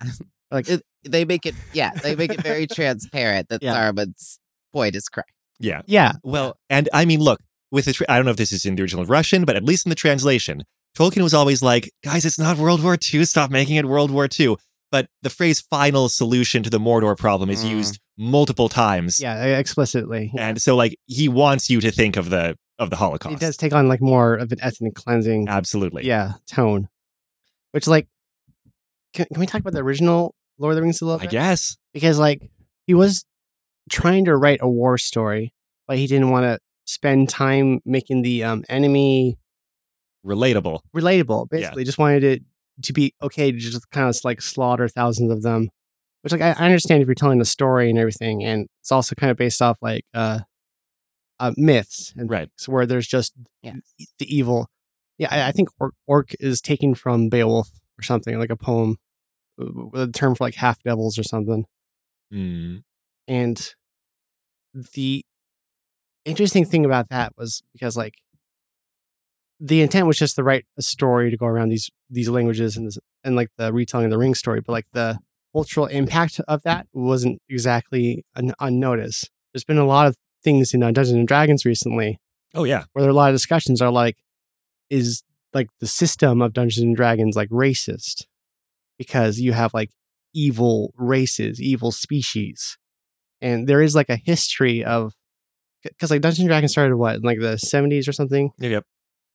[SPEAKER 3] Like,
[SPEAKER 2] It- they make it, yeah, they make it very transparent that
[SPEAKER 3] Yeah.
[SPEAKER 2] Saruman's point is correct.
[SPEAKER 1] yeah.
[SPEAKER 3] yeah,
[SPEAKER 1] Well, and I mean, look, with the tra- I don't know if this is in the original Russian, but at least in the translation, Tolkien was always like, guys, it's not World War II. Stop making it World War II. But the phrase final solution to the Mordor problem is
[SPEAKER 2] Mm.
[SPEAKER 1] used multiple times.
[SPEAKER 3] yeah, explicitly.
[SPEAKER 1] And so like he wants you to think of the of the Holocaust.
[SPEAKER 3] It does take on like more of an ethnic cleansing,
[SPEAKER 1] Absolutely.
[SPEAKER 3] yeah, tone. Which like, can, can we talk about the original Lord of the Rings a little
[SPEAKER 1] I
[SPEAKER 3] bit?
[SPEAKER 1] guess.
[SPEAKER 3] because like he was trying to write a war story, but he didn't want to spend time making the um, enemy
[SPEAKER 1] Relatable.
[SPEAKER 3] relatable.
[SPEAKER 1] Yeah.
[SPEAKER 3] Basically, just wanted it to be okay to just kind of like slaughter thousands of them. Which like I, I understand if you're telling the story and everything, and it's also kind of based off like uh, uh myths and
[SPEAKER 1] Right.
[SPEAKER 3] things where there's just
[SPEAKER 2] Yes.
[SPEAKER 3] e- the evil. Yeah, I, I think orc, orc is taken from Beowulf or something like a poem, uh, a term for like half devils or something.
[SPEAKER 1] Mm.
[SPEAKER 3] And the interesting thing about that was because like the intent was just to write a story to go around these these languages and this, and like the retelling of the ring story, but like the cultural impact of that wasn't exactly un- unnoticed. There's been a lot of things in uh, Dungeons and Dragons recently
[SPEAKER 1] Oh yeah.
[SPEAKER 3] where there are a lot of discussions are like, is like the system of Dungeons and Dragons like racist because you have like evil races, evil species, and there is like a history of because like Dungeons and Dragons started what in like the 70s or something.
[SPEAKER 1] Yep.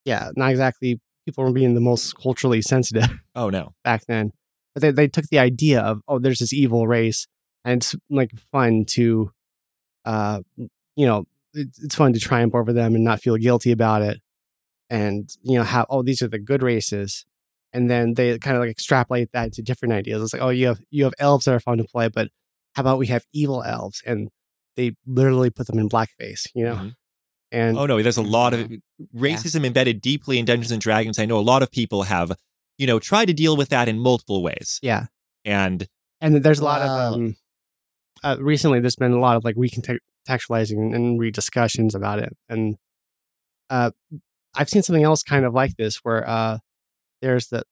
[SPEAKER 3] Yeah, not exactly. People were being the most culturally sensitive
[SPEAKER 1] Oh no.
[SPEAKER 3] back then. but they they took the idea of oh, there's this evil race, and it's like fun to, uh, you know, it's, it's fun to triumph over them and not feel guilty about it, and you know have oh these are the good races, and then they kind of like extrapolate that to different ideas. It's like oh you have you have elves that are fun to play, but how about we have evil elves and they literally put them in blackface, you know.
[SPEAKER 1] Mhm.
[SPEAKER 3] And
[SPEAKER 1] Oh no, there's a lot of racism embedded deeply in Dungeons and Dragons. I know a lot of people have, you know, tried to deal with that in multiple ways.
[SPEAKER 3] yeah,
[SPEAKER 1] And
[SPEAKER 3] and there's a lot
[SPEAKER 2] Wow.
[SPEAKER 3] of um, uh, recently there's been a lot of like recontextualizing and rediscussions about it and uh i've seen something else kind of like this where uh there's the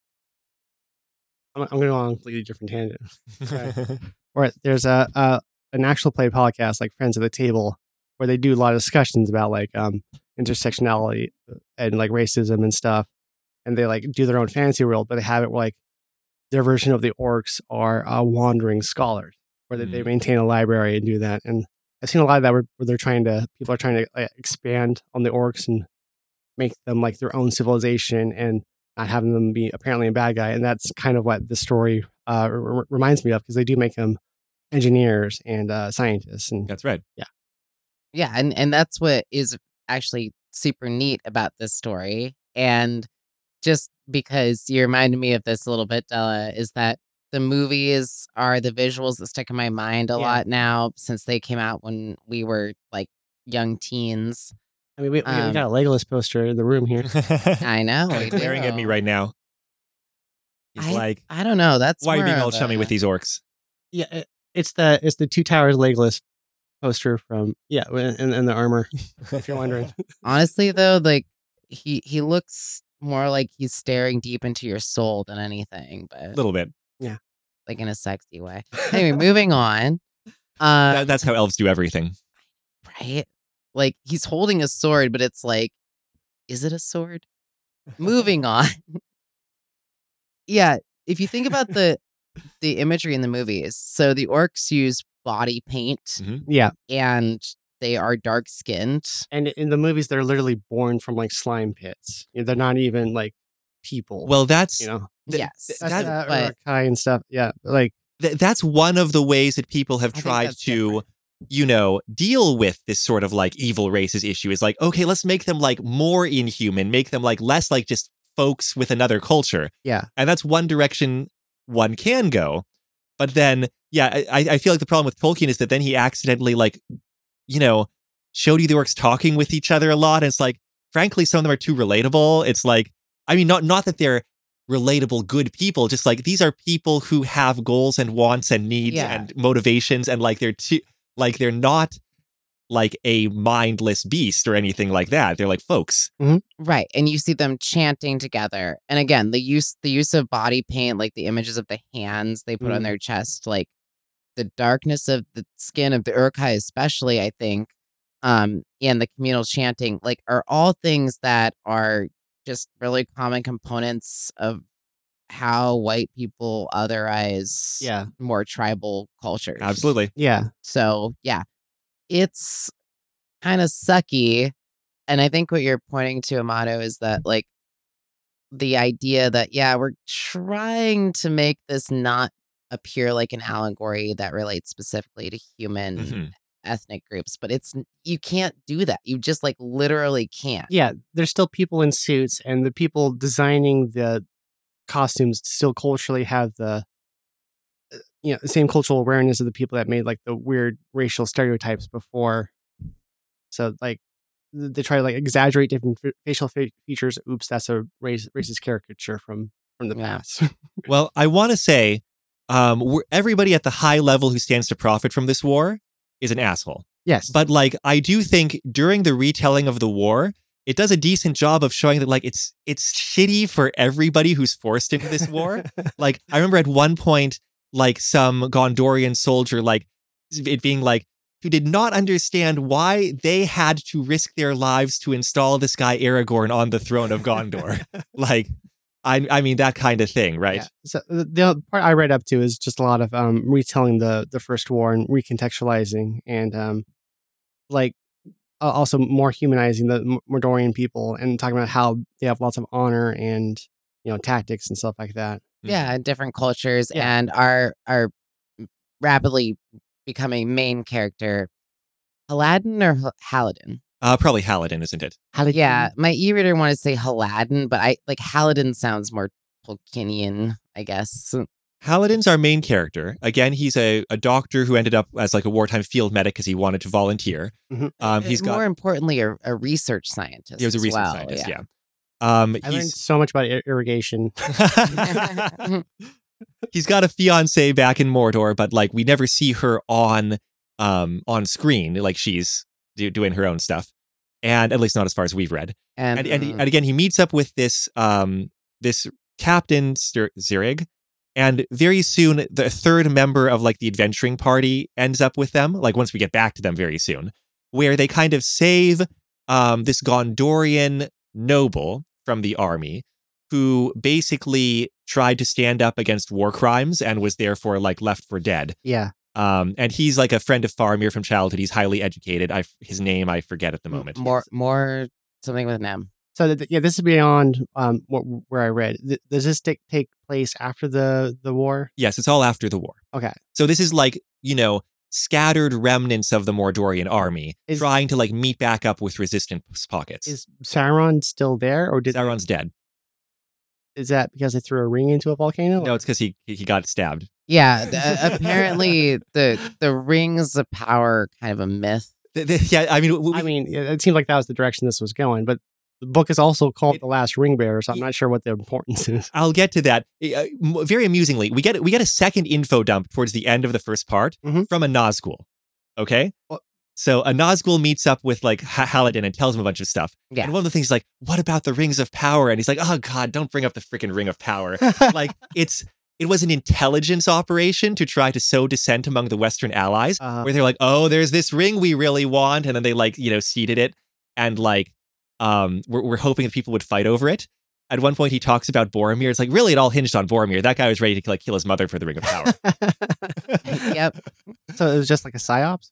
[SPEAKER 3] i'm, I'm going to go on a completely different tangent Right. where there's a, a an actual play podcast like friends at the table where they do a lot of discussions about like um intersectionality and like racism and stuff and they like do their own fantasy world but they have it where like their version of the orcs are uh, wandering scholars where they, they
[SPEAKER 1] Mm.
[SPEAKER 3] maintain a library and do that and i've seen a lot of that where, where they're trying to people are trying to like, expand on the orcs and make them like their own civilization and not having them be apparently a bad guy and that's kind of what the story uh, r- r- reminds me of because they do make them engineers and uh, scientists and
[SPEAKER 1] that's right.
[SPEAKER 2] Yeah, yeah, and and that's what is actually super neat about this story. And just because you reminded me of this a little bit, Della, is that the movies are the visuals that stick in my mind a
[SPEAKER 3] Yeah.
[SPEAKER 2] lot now since they came out when we were like young teens.
[SPEAKER 3] I mean, we, we, we
[SPEAKER 2] Um,
[SPEAKER 3] got a Legolas poster in the room here.
[SPEAKER 2] I know. we
[SPEAKER 1] glaring at me right now. He's
[SPEAKER 2] I-
[SPEAKER 1] like,
[SPEAKER 2] I don't know. That's
[SPEAKER 1] why are you being all chummy
[SPEAKER 2] a-
[SPEAKER 1] with these orcs?
[SPEAKER 3] Yeah, it, it's the it's the Two Towers Legolas poster from yeah, and, in the armor. If you're wondering,
[SPEAKER 2] Honestly, though, like he he looks more like he's staring deep into your soul than anything, but A
[SPEAKER 1] little bit.
[SPEAKER 2] Yeah, like in a sexy way. Anyway, moving on. Uh,
[SPEAKER 1] That- that's how elves do everything.
[SPEAKER 2] right? Like he's holding a sword, but it's like, is it a sword? Moving on. yeah, if you think about the the imagery in the movies, so the orcs use body paint
[SPEAKER 3] yeah,
[SPEAKER 2] and they are dark skinned.
[SPEAKER 3] and in the movies they're literally born from like slime pits. You know, They're not even like people.
[SPEAKER 1] Well, that's
[SPEAKER 3] you know,
[SPEAKER 1] th-
[SPEAKER 2] yes,
[SPEAKER 1] th-
[SPEAKER 3] that's
[SPEAKER 1] that-
[SPEAKER 3] uh,
[SPEAKER 2] but-
[SPEAKER 3] and stuff. Yeah, like
[SPEAKER 1] th- that's one of the ways that people have
[SPEAKER 2] I
[SPEAKER 1] tried to
[SPEAKER 2] different.
[SPEAKER 1] You know deal with this sort of like evil races issue is like okay let's make them like more inhuman make them like less like just folks with another culture.
[SPEAKER 3] Yeah,
[SPEAKER 1] and that's one direction one can go. But then yeah i i feel like the problem with tolkien is that then he accidentally like you know showed you the orcs talking with each other a lot and it's like frankly some of them are too relatable. It's like i mean not not that they're relatable good people just like these are people who have goals and wants and needs
[SPEAKER 2] Yeah.
[SPEAKER 1] and motivations and like they're too like they're not like a mindless beast or anything like that they're like folks
[SPEAKER 2] Right. And you see them chanting together. And again, the use the use of body paint, like the images of the hands they put on
[SPEAKER 3] Mm.
[SPEAKER 2] their chest, like the darkness of the skin of the Uruk-hai, especially, I think, um, and the communal chanting, like are all things that are just really common components of how white people otherize
[SPEAKER 3] yeah,
[SPEAKER 2] more tribal cultures.
[SPEAKER 1] absolutely
[SPEAKER 3] yeah.
[SPEAKER 2] So yeah, it's kind of sucky. And I think what you're pointing to, Amato, is that like the idea that, yeah, we're trying to make this not appear like an allegory that relates specifically to human
[SPEAKER 1] Mhm.
[SPEAKER 2] ethnic groups, but it's you can't do that. You just like literally can't.
[SPEAKER 3] yeah, there's still people in suits, and the people designing the costumes still culturally have the uh, you know the same cultural awareness of the people that made like the weird racial stereotypes before. So like they try to like exaggerate different f- facial fe- features. Oops, that's a race, racist caricature from from the
[SPEAKER 2] Yeah.
[SPEAKER 3] past.
[SPEAKER 1] Well, I want to say, um, we're, everybody at the high level who stands to profit from this war is an asshole.
[SPEAKER 3] yes,
[SPEAKER 1] But like, I do think during the retelling of the war, it does a decent job of showing that like it's it's shitty for everybody who's forced into this war. like, I remember at one point, like some Gondorian soldier, like it being like who did not understand why they had to risk their lives to install this guy Aragorn on the throne of Gondor. like, I I mean that kind of thing, right?
[SPEAKER 3] Yeah. So the, the other part I read up to is just a lot of um, retelling the the first war and recontextualizing and um, like uh, also more humanizing the Mordorian people and talking about how they have lots of honor and you know tactics and stuff like that.
[SPEAKER 2] yeah, and different cultures,
[SPEAKER 3] Yeah.
[SPEAKER 2] and are are rapidly becoming main character, Aladdin or H- Haladin.
[SPEAKER 1] Uh, probably Haladin, isn't it?
[SPEAKER 3] How did
[SPEAKER 2] Yeah, my e-reader wanted to say Haladin, but I like Haladin sounds more Tolkienian, I guess.
[SPEAKER 1] Haladin's our main character. Again, he's a, a doctor who ended up as like a wartime field medic because he wanted to volunteer.
[SPEAKER 3] Mhm.
[SPEAKER 1] Um, he's
[SPEAKER 2] Uh, more importantly a, a research scientist.
[SPEAKER 1] he was a research
[SPEAKER 2] well,
[SPEAKER 1] scientist. Yeah. Um,
[SPEAKER 3] I learned
[SPEAKER 1] he's
[SPEAKER 3] so much about ir- irrigation.
[SPEAKER 1] he's got a fiance back in Mordor, but like we never see her on um on screen. Like she's do, doing her own stuff, and at least not as far as we've read.
[SPEAKER 2] And,
[SPEAKER 1] And and, and again, he meets up with this um this captain Ster- Zirig, and very soon the third member of like the adventuring party ends up with them. Like once we get back to them, very soon, where they kind of save um this Gondorian noble from the army who basically tried to stand up against war crimes and was therefore like left for dead.
[SPEAKER 3] Yeah.
[SPEAKER 1] Um, and he's like a friend of Faramir from childhood. He's highly educated. I his name I forget at the moment.
[SPEAKER 2] more more something with an M.
[SPEAKER 3] So th- yeah, this is beyond um what, where I read. Th- Does this take take place after the the war?
[SPEAKER 1] Yes, it's all after the war.
[SPEAKER 3] Okay.
[SPEAKER 1] So this is like you know scattered remnants of the Mordorian army
[SPEAKER 3] Is-
[SPEAKER 1] trying to like meet back up with resistance pockets.
[SPEAKER 3] Is Sauron still there, or did
[SPEAKER 1] Sauron's dead.
[SPEAKER 3] is that because they threw a ring into a volcano?
[SPEAKER 1] No, it's because he he got stabbed.
[SPEAKER 2] Yeah, the- uh, apparently the the rings of power kind of a myth.
[SPEAKER 1] Th- th- Yeah, I mean, w-
[SPEAKER 3] I mean, it it seemed like that was the direction this was going, but the book is also called
[SPEAKER 1] It-
[SPEAKER 3] The Last Ring Bearer, so I'm not sure what the importance is.
[SPEAKER 1] I'll get to that. Uh, very amusingly, we get we get a second info dump towards the end of the first part
[SPEAKER 3] Mhm.
[SPEAKER 1] from a Nazgul. Okay,
[SPEAKER 3] What?
[SPEAKER 1] so a Nazgul meets up with like Ha- Haladin and tells him a bunch of stuff.
[SPEAKER 2] Yeah.
[SPEAKER 1] And one of the things is like, "What about the rings of power?" And he's like, "Oh God, don't bring up the freaking ring of power." like it's it was an intelligence operation to try to sow dissent among the Western allies,
[SPEAKER 3] Uh,
[SPEAKER 1] where they're like, "Oh, there's this ring we really want," and then they like you know seeded it, and like um, we're, we're hoping that people would fight over it. At one point, he talks about Boromir. It's like really, it all hinged on Boromir. That guy was ready to like kill his mother for the ring of power.
[SPEAKER 2] yep.
[SPEAKER 3] so it was just like a psyops.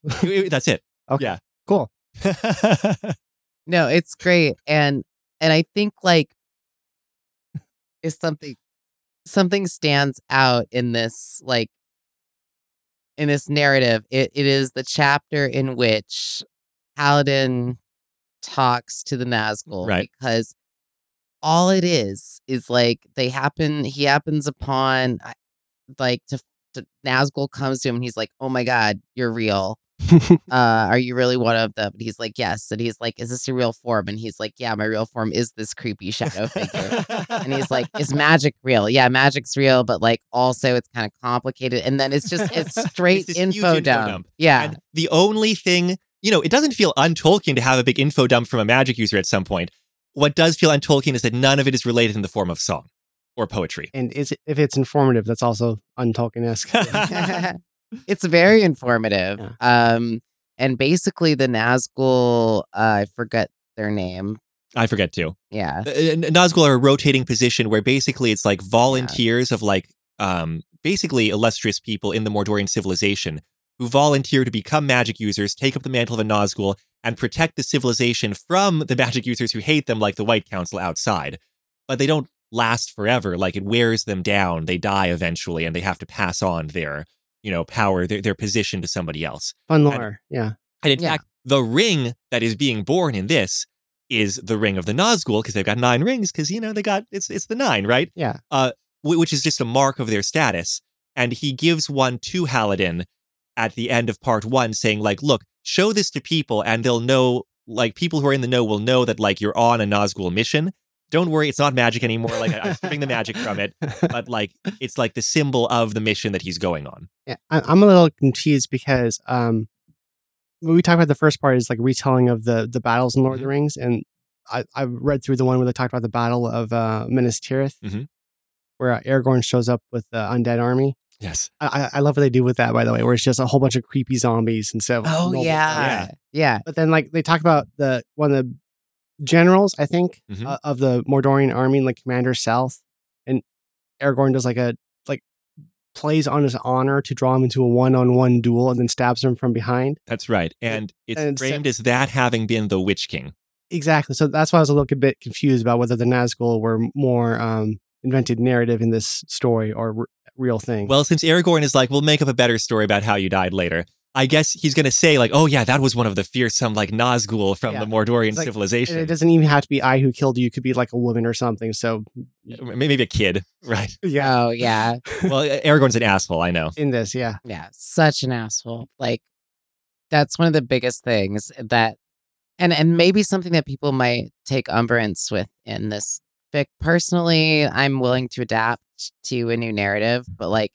[SPEAKER 1] That's it.
[SPEAKER 3] Okay.
[SPEAKER 1] Yeah.
[SPEAKER 3] Cool.
[SPEAKER 2] No, it's great. And and I think like is something something stands out in this like in this narrative. It it is the chapter in which Haladin talks to the Nazgul
[SPEAKER 1] Right.
[SPEAKER 2] because all it is is like they happen he happens upon like to, to Nazgul comes to him and he's like, "Oh my god, you're real." uh, are you really one of them? And he's like, yes. And he's like, is this your real form? And he's like, yeah, my real form is this creepy shadow figure. and he's like, is magic real? Yeah, magic's real, but like also it's kind of complicated. And then it's just it's straight
[SPEAKER 1] huge
[SPEAKER 2] info,
[SPEAKER 1] info
[SPEAKER 2] dump.
[SPEAKER 1] dump.
[SPEAKER 2] Yeah,
[SPEAKER 1] And the only thing, you know, it doesn't feel un-Tolkien to have a big info dump from a magic user at some point. What does feel un-Tolkien is that none of it is related in the form of song or poetry.
[SPEAKER 3] and is it, if it's informative, that's also untolkien-esque.
[SPEAKER 2] it's very informative.
[SPEAKER 3] Yeah.
[SPEAKER 2] Um, and basically the Nazgul, uh, I forget their name.
[SPEAKER 1] I forget too.
[SPEAKER 2] Yeah,
[SPEAKER 1] Uh, uh, Nazgul are a rotating position where basically it's like volunteers of like um basically illustrious people in the Mordorian civilization who volunteer to become magic users, take up the mantle of a Nazgul, and protect the civilization from the magic users who hate them, like the White Council outside. But they don't last forever. Like it wears them down. They die eventually, and they have to pass on their you know power, their their position to somebody else.
[SPEAKER 3] Fun lore. Yeah.
[SPEAKER 1] And in
[SPEAKER 2] Yeah.
[SPEAKER 1] fact, the ring that is being born in this is the ring of the Nazgul because they've got nine rings because you know they got it's it's the nine right,
[SPEAKER 3] Yeah.
[SPEAKER 1] Uh, wh- which is just a mark of their status. And he gives one to Haladin at the end of part one, saying like, "Look, show this to people, and they'll know. Like people who are in the know will know that like you're on a Nazgul mission. Don't worry, it's not magic anymore. Like I'm stripping the magic from it, but like it's like the symbol of the mission that he's going on.
[SPEAKER 3] Yeah, I'm a little confused because um, when we talk about the first part is like retelling of the the battles in Lord of the Rings, and I I read through the one where they talked about the battle of uh, Minas Tirith,
[SPEAKER 1] Mhm.
[SPEAKER 3] where uh, Aragorn shows up with the undead army.
[SPEAKER 1] Yes.
[SPEAKER 3] I, I I love what they do with that, by the way, where it's just a whole bunch of creepy zombies and so.
[SPEAKER 2] Oh
[SPEAKER 3] noble-
[SPEAKER 2] yeah. yeah.
[SPEAKER 3] But then like they talk about the one of the generals, I think,
[SPEAKER 1] Mhm.
[SPEAKER 3] uh, of the Mordorian army, like Commander South, and Aragorn does like a like plays on his honor to draw him into a one-on-one duel and then stabs him from behind.
[SPEAKER 1] That's right. And it's
[SPEAKER 3] and so-
[SPEAKER 1] framed as that having been the Witch King.
[SPEAKER 3] Exactly. So that's why I was a little bit confused about whether the Nazgul were more um invented narrative in this story or r- real thing.
[SPEAKER 1] Well, since Aragorn is like, we'll make up a better story about how you died later. I guess he's gonna say like, oh yeah, that was one of the fearsome like Nazgul from
[SPEAKER 3] Yeah.
[SPEAKER 1] the Mordorian
[SPEAKER 3] like-
[SPEAKER 1] civilization.
[SPEAKER 3] And it doesn't even have to be I who killed you. It could be like a woman or something. So
[SPEAKER 1] Maybe a kid, right?
[SPEAKER 3] yeah,
[SPEAKER 2] Oh yeah,
[SPEAKER 1] well, Aragorn's an asshole. I know.
[SPEAKER 3] in this, yeah.
[SPEAKER 2] yeah, such an asshole. Like that's one of the biggest things that, and and maybe something that people might take umbrance with in this fic. Personally, I'm willing to adapt to a new narrative, but like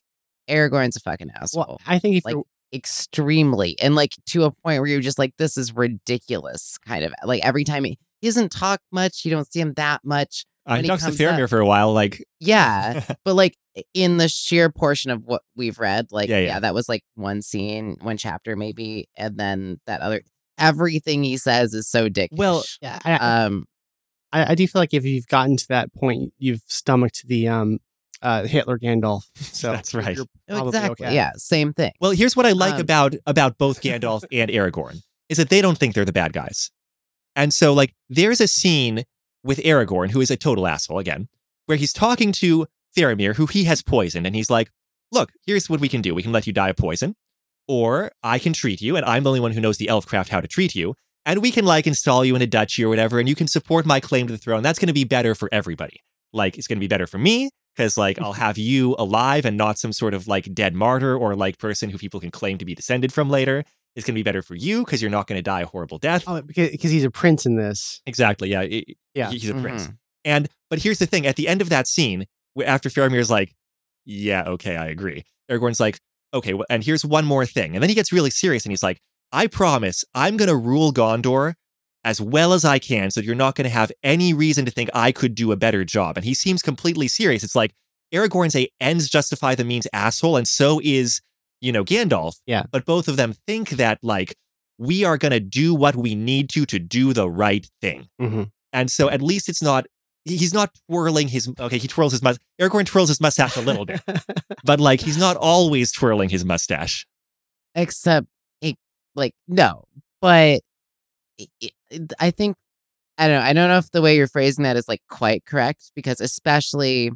[SPEAKER 2] Aragorn's a fucking asshole.
[SPEAKER 3] Well, I think if
[SPEAKER 2] like extremely and like to a point where you're just like this is ridiculous kind of like every time he, he doesn't talk much you don't see him that much
[SPEAKER 1] I talked to Faramir for a while. Like,
[SPEAKER 2] yeah but like in the sheer portion of what we've read like
[SPEAKER 1] Yeah,
[SPEAKER 2] yeah,
[SPEAKER 1] yeah.
[SPEAKER 2] that was like one scene one chapter maybe and then that other everything he says is so dick
[SPEAKER 1] Well,
[SPEAKER 3] yeah, I,
[SPEAKER 2] um
[SPEAKER 3] I, I do feel like if you've gotten to that point, you've stomached the um uh Hitler Gandalf. So
[SPEAKER 1] That's right.
[SPEAKER 3] you're
[SPEAKER 2] exactly
[SPEAKER 3] okay.
[SPEAKER 2] yeah same thing
[SPEAKER 1] well, here's what I like
[SPEAKER 2] Um,
[SPEAKER 1] about about both Gandalf and Aragorn is that they don't think they're the bad guys, and so like there's a scene with Aragorn who is a total asshole again, where he's talking to Faramir who he has poisoned, and he's like, "Look, here's what we can do. We can let you die of poison, or I can treat you, and I'm the only one who knows the elfcraft how to treat you." And we can like install you in a duchy or whatever, and you can support my claim to the throne. That's going to be better for everybody. Like, it's going to be better for me because, like, I'll have you alive and not some sort of like dead martyr or like person who people can claim to be descended from later. It's going to be better for you because you're not going to die a horrible death.
[SPEAKER 3] Oh, because, because he's a prince in this.
[SPEAKER 1] Exactly. Yeah. it-
[SPEAKER 3] Yeah.
[SPEAKER 1] He's a prince.
[SPEAKER 2] Mhm.
[SPEAKER 1] And but here's the thing: at the end of that scene, wh- after Faramir's like, "Yeah, okay, I agree," Aragorn's like, "Okay," wh- and here's one more thing, and then he gets really serious and he's like, "I promise, I'm gonna rule Gondor." As well as I can, so you're not going to have any reason to think I could do a better job. And he seems completely serious. It's like Aragorn's a ends justify the means asshole, and so is, you know, Gandalf.
[SPEAKER 3] Yeah.
[SPEAKER 1] But both of them think that, like, we are going to do what we need to to do the right thing.
[SPEAKER 3] hmm
[SPEAKER 1] And so at least it's not he's not twirling his okay, he twirls his mustache. Aragorn twirls his mustache a little bit, but like he's not always twirling his mustache.
[SPEAKER 2] except it, like no but it, it- i think i don't know i don't know if the way you're phrasing that is like quite correct because especially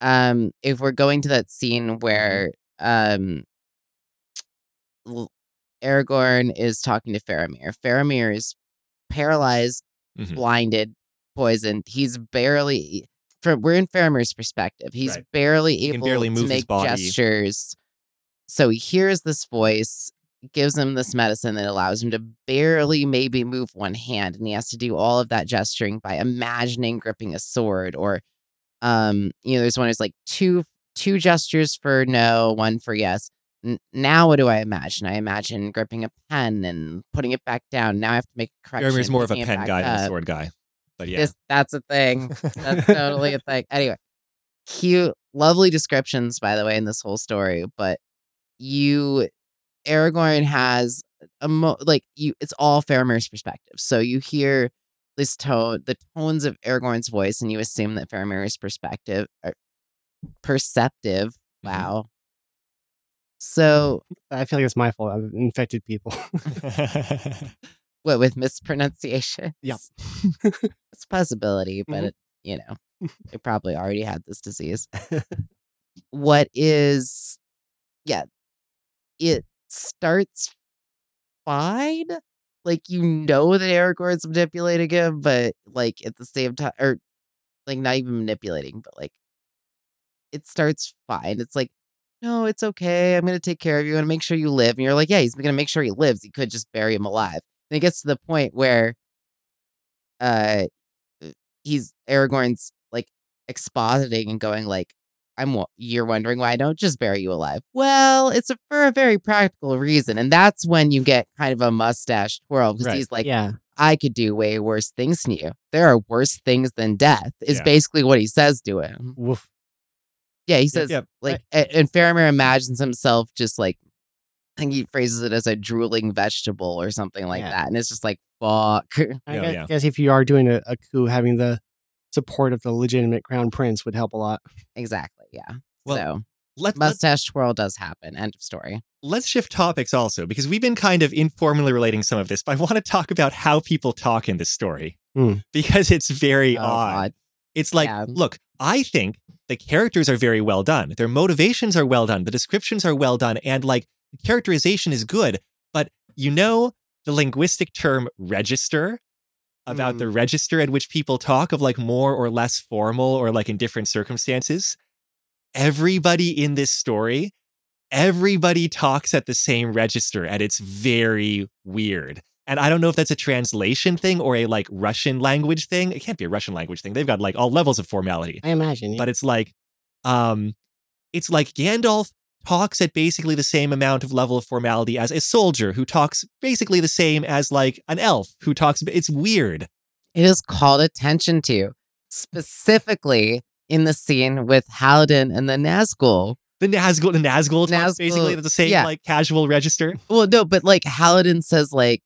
[SPEAKER 2] um if we're going to that scene where um aragorn is talking to faramir faramir is paralyzed
[SPEAKER 1] Mhm.
[SPEAKER 2] blinded poisoned he's barely from we're in faramir's perspective he's
[SPEAKER 1] Right.
[SPEAKER 2] barely able
[SPEAKER 1] barely move
[SPEAKER 2] to
[SPEAKER 1] his
[SPEAKER 2] make
[SPEAKER 1] body.
[SPEAKER 2] gestures so he hears this voice, gives him this medicine that allows him to barely maybe move one hand, and he has to do all of that gesturing by imagining gripping a sword. Or, um, you know, there's one who's like two two gestures for no, one for yes. N- now what do I imagine? I imagine gripping a pen and putting it back down. Now I have to make a correction.
[SPEAKER 1] Faramir's more of a pen guy than a sword guy. But yeah.
[SPEAKER 2] This that's a thing. That's totally a thing. Anyway, cute, lovely descriptions, by the way, in this whole story. But you, Aragorn has a mo- like you. It's all Faramir's perspective. So you hear this tone, the tones of Aragorn's voice, and you assume that Faramir's perspective, or perceptive.
[SPEAKER 1] Mhm.
[SPEAKER 2] Wow. So
[SPEAKER 3] I feel like it's my fault. I've infected people.
[SPEAKER 2] what with mispronunciation?
[SPEAKER 3] Yep.
[SPEAKER 2] it's a possibility, but
[SPEAKER 3] Mhm.
[SPEAKER 2] it, you know, they probably already had this disease. what is, yeah, it starts fine. Like you know that Aragorn's manipulating him, but like at the same time, or like not even manipulating, but like it starts fine. It's like, no, it's okay. I'm gonna take care of you. Gonna make sure you live. And you're like, yeah, he's gonna make sure he lives. He could just bury him alive. And it gets to the point where uh he's Aragorn's like expositing and going like, I'm you're wondering why I don't just bury you alive. Well, it's a, for a very practical reason. And that's when you get kind of a mustache twirl because
[SPEAKER 1] Right.
[SPEAKER 2] he's like,
[SPEAKER 3] yeah.
[SPEAKER 2] I could do way worse things to you. There are worse things than death, is
[SPEAKER 1] Yeah.
[SPEAKER 2] basically what he says to him.
[SPEAKER 3] Woof.
[SPEAKER 2] Yeah, he says,
[SPEAKER 1] yep.
[SPEAKER 2] like, a- and Faramir imagines himself just like, I think he phrases it as a drooling vegetable or something like
[SPEAKER 3] Yeah.
[SPEAKER 2] that. And it's just like, fuck.
[SPEAKER 3] I
[SPEAKER 1] Yeah, oh,
[SPEAKER 3] guess,
[SPEAKER 1] yeah.
[SPEAKER 3] guess if you are doing a, a coup, having the support of the legitimate crown prince would help a lot.
[SPEAKER 2] exactly. Yeah.
[SPEAKER 1] Well,
[SPEAKER 2] so
[SPEAKER 1] Let, let's
[SPEAKER 2] mustache twirl does happen. End of story.
[SPEAKER 1] let's shift topics also because we've been kind of informally relating some of this, but I want to talk about how people talk in this story
[SPEAKER 3] Hmm.
[SPEAKER 1] because it's very
[SPEAKER 2] Oh,
[SPEAKER 1] odd.
[SPEAKER 2] God.
[SPEAKER 1] It's like,
[SPEAKER 2] Yeah.
[SPEAKER 1] look, I think the characters are very well done. Their motivations are well done. The descriptions are well done. And like the characterization is good. But you know the linguistic term register about the
[SPEAKER 3] Mm.
[SPEAKER 1] register at which people talk of like more or less formal or like in different circumstances. Everybody in this story, everybody talks at the same register and it's very weird. And I don't know if that's a translation thing or a like Russian language thing. It can't be a Russian language thing. They've got like all levels of formality.
[SPEAKER 3] I imagine. yeah.
[SPEAKER 1] But it's like um it's like Gandalf talks at basically the same amount of level of formality as a soldier who talks basically the same as like an elf who talks it's weird.
[SPEAKER 2] It is called attention to, specifically in the scene with Halidin and the Nazgul.
[SPEAKER 1] The Nazgul, the Nazgul, talks
[SPEAKER 2] Nazgul,
[SPEAKER 1] basically the same
[SPEAKER 2] yeah.
[SPEAKER 1] like casual register.
[SPEAKER 2] Well, no, but like Halidin says, like,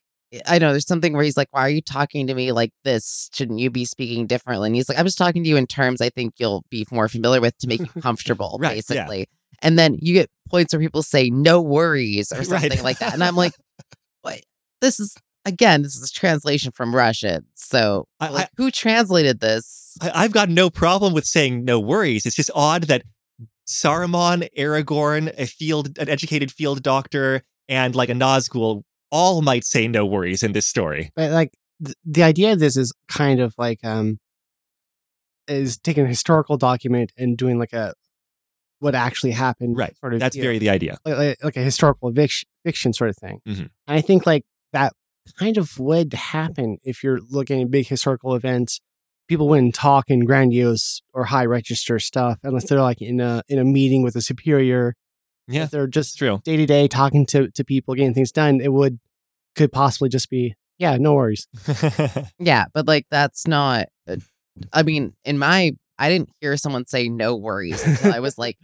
[SPEAKER 2] I know there's something where he's like, Why are you talking to me like this? Shouldn't you be speaking differently? And he's like, I'm just talking to you in terms I think you'll be more familiar with to make you comfortable,
[SPEAKER 1] Right, yeah.
[SPEAKER 2] Basically. And then you get points where people say, No worries, or
[SPEAKER 1] Right.
[SPEAKER 2] something like that. And I'm like, What? This is, again, this is a translation from Russian. So,
[SPEAKER 1] I-
[SPEAKER 2] like, who translated this?
[SPEAKER 1] I, I've got no problem with saying no worries. It's just odd that Saruman, Aragorn, a field, an educated field doctor, and like a Nazgul all might say no worries in this story.
[SPEAKER 3] But like th- the idea of this is kind of like um is taking a historical document and doing like a what actually happened
[SPEAKER 1] Right.
[SPEAKER 3] sort of
[SPEAKER 1] That's
[SPEAKER 3] deal.
[SPEAKER 1] very the idea.
[SPEAKER 3] like, like, like a historical vic- fiction sort of thing.
[SPEAKER 1] Mhm.
[SPEAKER 3] And I think like that kind of would happen if you're looking at big historical events. People wouldn't talk in grandiose or high register stuff unless they're like in a in a meeting with a superior.
[SPEAKER 1] Yeah,
[SPEAKER 3] If they're just
[SPEAKER 1] true.
[SPEAKER 3] day to day talking to to people, getting things done, it would could possibly just be yeah, no worries.
[SPEAKER 2] Yeah, but like that's not. I mean, in my, I didn't hear someone say no worries until I was like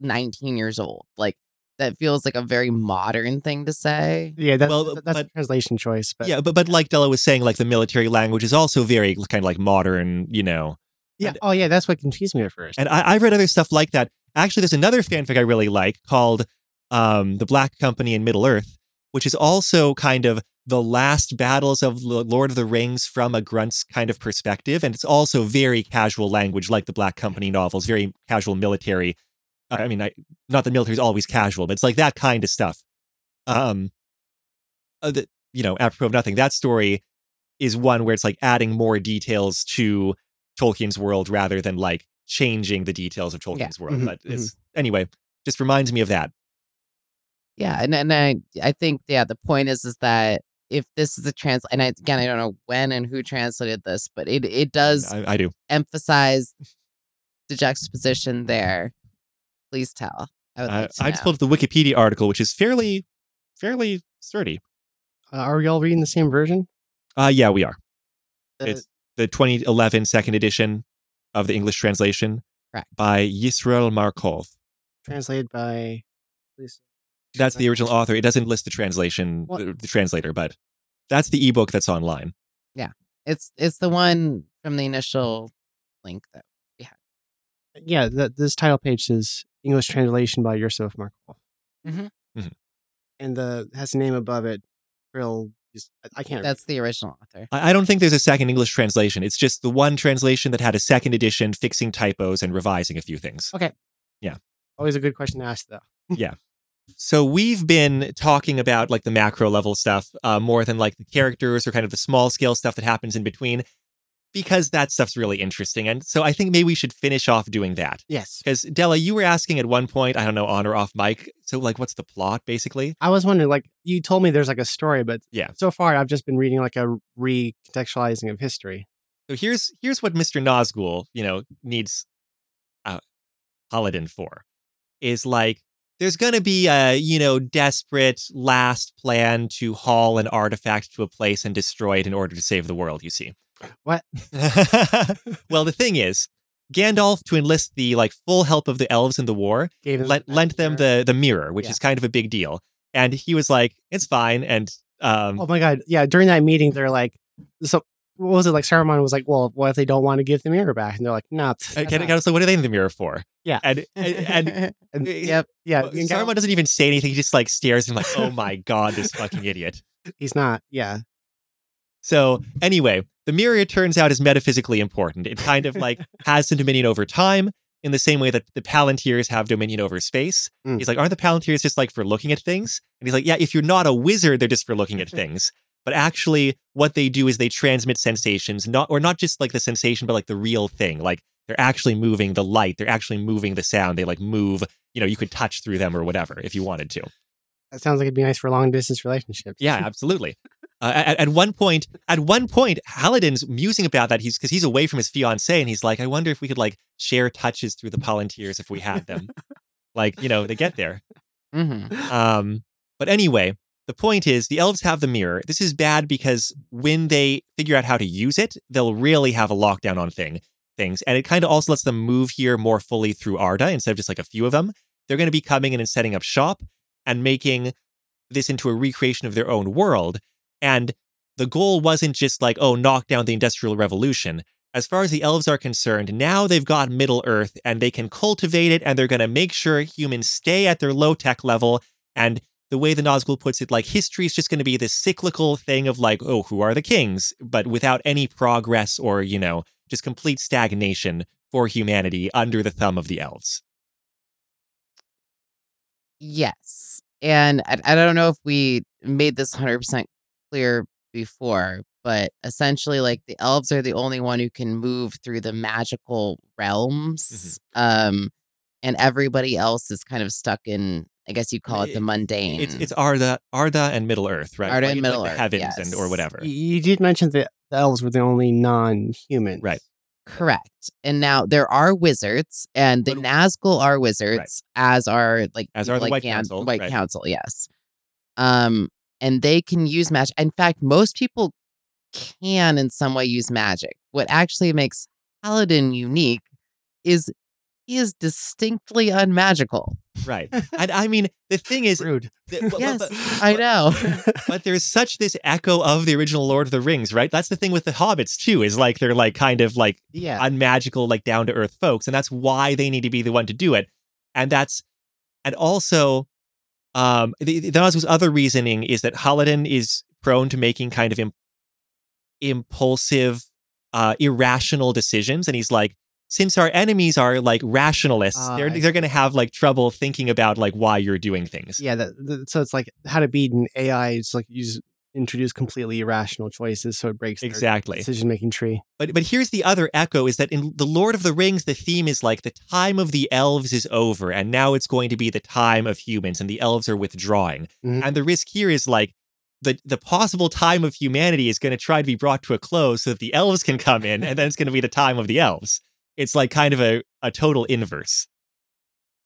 [SPEAKER 2] 19 years old. Like that feels like a very modern thing to say.
[SPEAKER 3] Yeah, that,
[SPEAKER 1] Well,
[SPEAKER 3] that's a translation choice. But
[SPEAKER 1] yeah, but but like Della was saying, like the military language is also very kind of like modern, you know.
[SPEAKER 3] yeah.
[SPEAKER 1] and-
[SPEAKER 3] oh yeah, that's what confused me at first.
[SPEAKER 1] And I, I've read other stuff like that. Actually, there's another fanfic I really like called um, "The Black Company in Middle Earth," which is also kind of the last battles of Lord of the Rings from a grunt's kind of perspective, and it's also very casual language, like the Black Company novels, very casual military. I mean, I, not that military is always casual, but it's like that kind of stuff. Um, uh, the, you know, apropos of nothing, that story is one where it's like adding more details to Tolkien's world rather than like changing the details of Tolkien's world.
[SPEAKER 3] Mhm,
[SPEAKER 1] But it's anyway, just reminds me of that.
[SPEAKER 2] Yeah, and and I I think yeah the point is is that if this is a trans and I, again I don't know when and who translated this, but it it does
[SPEAKER 1] I, I do.
[SPEAKER 2] emphasize the juxtaposition there. Please tell. I would
[SPEAKER 1] I,
[SPEAKER 2] like to
[SPEAKER 1] I just
[SPEAKER 2] know.
[SPEAKER 1] pulled up the Wikipedia article, which is fairly, fairly sturdy.
[SPEAKER 3] Uh, are we all reading the same version?
[SPEAKER 1] Uh, yeah, we are.
[SPEAKER 3] Uh,
[SPEAKER 1] It's the 2011 second edition of the English translation
[SPEAKER 2] Correct.
[SPEAKER 1] by Yisrael Markov.
[SPEAKER 3] translated by. Lisa.
[SPEAKER 1] That's the original author. It doesn't list the translation,
[SPEAKER 3] What?
[SPEAKER 1] the, the translator, but that's the ebook that's online.
[SPEAKER 2] Yeah, it's it's the one from the initial link that we had.
[SPEAKER 3] Yeah, the, this title page says English translation by Yusuf Markov.
[SPEAKER 2] Mhm.
[SPEAKER 1] Mhm.
[SPEAKER 3] And the has a name above it. Real, just, I- I can't. read.
[SPEAKER 2] that's the original author.
[SPEAKER 1] I, I don't think there's a second English translation. It's just the one translation that had a second edition fixing typos and revising a few things. Okay. Yeah.
[SPEAKER 3] Always a good question to ask, though.
[SPEAKER 1] So we've been talking about like the macro level stuff uh, more than like the characters or kind of the small scale stuff that happens in between because that stuff's really interesting. And so I think maybe we should finish off doing that.
[SPEAKER 3] Yes,
[SPEAKER 1] Because Della, you were asking at one point, I don't know, on or off mic. So like, what's the plot basically?
[SPEAKER 3] I was wondering. Like you told me, there's like a story, but
[SPEAKER 1] Yeah.
[SPEAKER 3] so far I've just been reading like a recontextualizing of history.
[SPEAKER 1] So here's here's what Mr. Nazgul, you know, needs uh, Haladin for, is like there's gonna be a you know desperate last plan to haul an artifact to a place and destroy it in order to save the world. You see.
[SPEAKER 3] What?
[SPEAKER 1] well, the thing is, Gandalf to enlist the like full help of the elves in the war
[SPEAKER 3] them
[SPEAKER 1] lent, lent them the the mirror, which
[SPEAKER 3] Yeah.
[SPEAKER 1] is kind of a big deal. And he was like, "It's fine." And um,
[SPEAKER 3] Oh my god! Yeah, during that meeting, they're like, so what was it like? Saruman was like, "Well, what if they don't want to give the mirror back?" And they're like, "No." Nah,
[SPEAKER 1] I kind of so what are they in the mirror for?
[SPEAKER 3] Yeah.
[SPEAKER 1] and and, and
[SPEAKER 3] and,
[SPEAKER 2] yep.
[SPEAKER 3] yeah,
[SPEAKER 1] Well, Saruman doesn't even say anything. He just like stares and like, oh my god, this fucking idiot.
[SPEAKER 3] he's not. Yeah,
[SPEAKER 1] So anyway, the mirror it turns out is metaphysically important. It kind of like has some dominion over time in the same way that the Palantirs have dominion over space.
[SPEAKER 3] Mm.
[SPEAKER 1] He's like, aren't the Palantirs just like for looking at things? And he's like, yeah, if you're not a wizard, they're just for looking at things. But actually, what they do is they transmit sensations, not or not just like the sensation, but like the real thing. Like they're actually moving the light, they're actually moving the sound. They like move. You know, you could touch through them or whatever if you wanted to.
[SPEAKER 3] That sounds like it'd be nice for long distance relationships.
[SPEAKER 1] Yeah, absolutely. Uh, at, at one point, at one point, Haladin's musing about that. He's because he's away from his fiancee, and he's like, "I wonder if we could like share touches through the Palantirs if we had them." like, you know, they get there.
[SPEAKER 2] hmm
[SPEAKER 1] Um, but anyway, the point is, the elves have the mirror. This is bad because when they figure out how to use it, they'll really have a lockdown on thing things, and it kind of also lets them move here more fully through Arda instead of just like a few of them. They're going to be coming in and setting up shop and making this into a recreation of their own world. And the goal wasn't just like, oh, knock down the Industrial Revolution. As far as the elves are concerned, now they've got Middle Earth and they can cultivate it and they're going to make sure humans stay at their low tech level. And the way the Nazgul puts it, like history is just going to be this cyclical thing of like, oh, who are the kings? But without any progress or, you know, just complete stagnation for humanity under the thumb of the elves.
[SPEAKER 2] Yes. And I, I don't know if we made this 100% clear before, but essentially, like the elves are the only one who can move through the magical realms. Um, and everybody else is kind of stuck in, I guess you call it the mundane.
[SPEAKER 1] It's it's Arda, Arda and Middle Earth, right?
[SPEAKER 2] Arda
[SPEAKER 1] Like-
[SPEAKER 2] and Middle
[SPEAKER 1] the
[SPEAKER 2] Earth,
[SPEAKER 1] heavens and or whatever.
[SPEAKER 3] You did mention that the elves were the only non-human.
[SPEAKER 1] Right.
[SPEAKER 2] Correct. And now there are wizards, and the
[SPEAKER 1] But-
[SPEAKER 2] Nazgul are wizards, as are like
[SPEAKER 1] As are the White
[SPEAKER 2] Gan-
[SPEAKER 1] Council,
[SPEAKER 2] White
[SPEAKER 1] right.
[SPEAKER 2] Council, yes. Um, and they can use magic. In fact, most people can in some way use magic. What actually makes Haladin unique is he is distinctly unmagical.
[SPEAKER 1] Right. And I mean, the thing is,
[SPEAKER 3] Rude.
[SPEAKER 1] th- but- but-
[SPEAKER 2] Yes,
[SPEAKER 1] but-
[SPEAKER 2] I know.
[SPEAKER 1] but there's such this echo of the original Lord of the Rings, right? That's the thing with the hobbits too, is like they're like kind of like
[SPEAKER 3] yeah.
[SPEAKER 1] unmagical, like down to earth folks, and that's why they need to be the one to do it. And that's and also um the, the Nazgul's other reasoning is that Haladin is prone to making kind of im- impulsive, uh, irrational decisions, and he's like, since our enemies are like rationalists,
[SPEAKER 3] Ah,
[SPEAKER 1] they're they're gonna have like trouble thinking about like why you're doing things.
[SPEAKER 3] yeah. That, that- so it's like how to beat an AI. It's like use introduce completely irrational choices, so it breaks
[SPEAKER 1] Exactly.
[SPEAKER 3] decision-making tree.
[SPEAKER 1] But but here's the other echo is that in the Lord of the Rings, the theme is like the time of the elves is over, and now it's going to be the time of humans, and the elves are withdrawing.
[SPEAKER 3] Mhm.
[SPEAKER 1] And the risk here is like the the possible time of humanity is going to try to be brought to a close so that the elves can come in, and then it's going to be the time of the elves. It's like kind of a, a total inverse.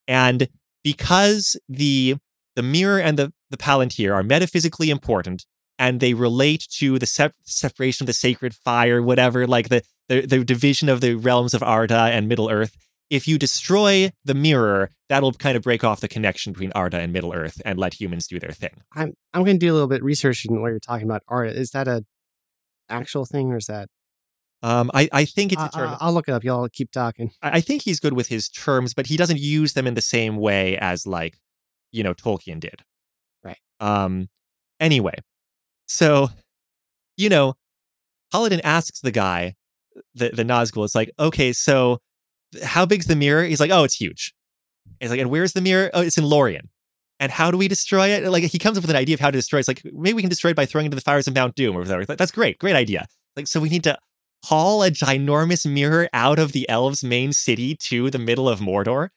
[SPEAKER 1] And because the the mirror and the, the palantir are metaphysically important and they relate to the sep- separation of the sacred fire, whatever, like the, the the division of the realms of Arda and Middle Earth. If you destroy the mirror, that'll kind of break off the connection between Arda and Middle Earth and let humans do their thing.
[SPEAKER 3] I'm I'm going to do a little bit of research in what you're talking about. Arda is that a actual thing or is that?
[SPEAKER 1] Um, I, I think it's a term.
[SPEAKER 3] I, will look it up. Y'all keep talking.
[SPEAKER 1] I I think he's good with his terms, but he doesn't use them in the same way as like, you know, Tolkien did.
[SPEAKER 3] Right.
[SPEAKER 1] Um. Anyway, so, you know, Haladin asks the guy, the the Nazgul, it's like, okay, so how big's the mirror? He's like, oh, it's huge. He's like, and where's the mirror? Oh, it's in Lorien. And how do we destroy it? Like he comes up with an idea of how to destroy it. It's like maybe we can destroy it by throwing it into the fires of Mount Doom or whatever. That's great, great idea. Like so we need to haul a ginormous mirror out of the elves' main city to the middle of Mordor.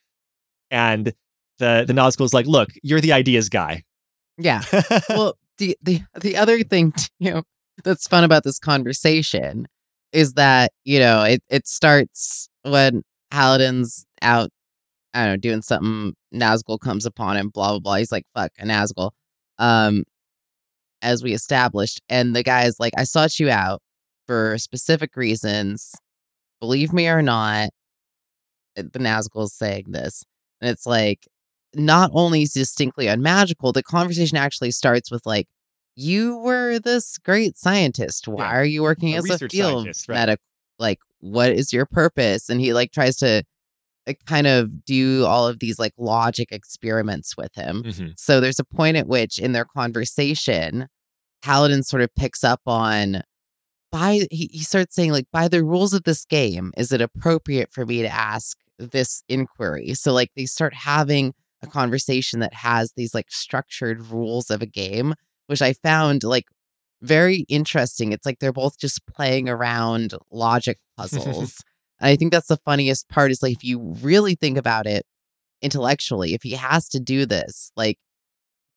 [SPEAKER 1] And the the Nazgul's like, look, you're the ideas guy.
[SPEAKER 2] Yeah. well, the the the other thing too that's fun about this conversation is that you know it it starts when Haladin's out, I don't know, doing something. Nazgul comes upon him, blah blah blah. He's like, "Fuck a Nazgul," um, as we established, and the guy's like, "I sought you out for specific reasons. Believe me or not." The Nazgul is saying this, and it's like not only is distinctly unmagical, the conversation actually starts with like, "You were this great scientist. Why
[SPEAKER 1] Yeah.
[SPEAKER 2] are you working
[SPEAKER 1] A
[SPEAKER 2] as a field
[SPEAKER 1] right.
[SPEAKER 2] medic? Like, what is your purpose?" And he like tries to uh, kind of do all of these like logic experiments with him.
[SPEAKER 1] Mhm.
[SPEAKER 2] So there's a point at which in their conversation, Haladin sort of picks up on by he, he starts saying like by the rules of this game is it appropriate for me to ask this inquiry? So like they start having a conversation that has these like structured rules of a game which i found like very interesting. It's like they're both just playing around logic puzzles. And i think that's the funniest part is like if you really think about it intellectually if he has to do this like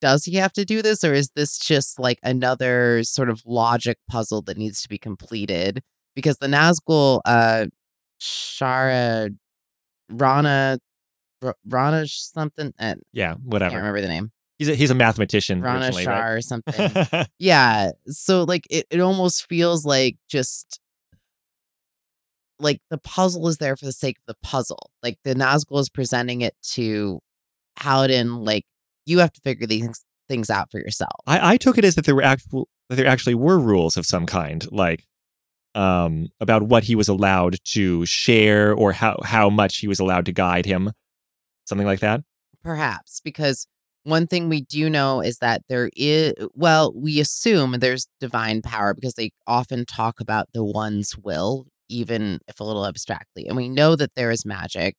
[SPEAKER 2] does he have to do this or is this just like another sort of logic puzzle that needs to be completed because the nazgul uh shara rana R- rana something uh,
[SPEAKER 1] Yeah,
[SPEAKER 2] i can't
[SPEAKER 1] whatever.
[SPEAKER 2] remember the name
[SPEAKER 1] He's a, he's a mathematician.
[SPEAKER 2] rana
[SPEAKER 1] originally,
[SPEAKER 2] shar or something yeah so like it, it almost feels like just like the puzzle is there for the sake of the puzzle like the nazgul is presenting it to Haladin, like you have to figure these things out for yourself
[SPEAKER 1] I, I took it as that there were actual that there actually were rules of some kind, like um about what he was allowed to share or how how much he was allowed to guide him, something like that.
[SPEAKER 2] perhaps because one thing we do know is that there is well we assume there's divine power because they often talk about the one's will even if a little abstractly and we know that there is magic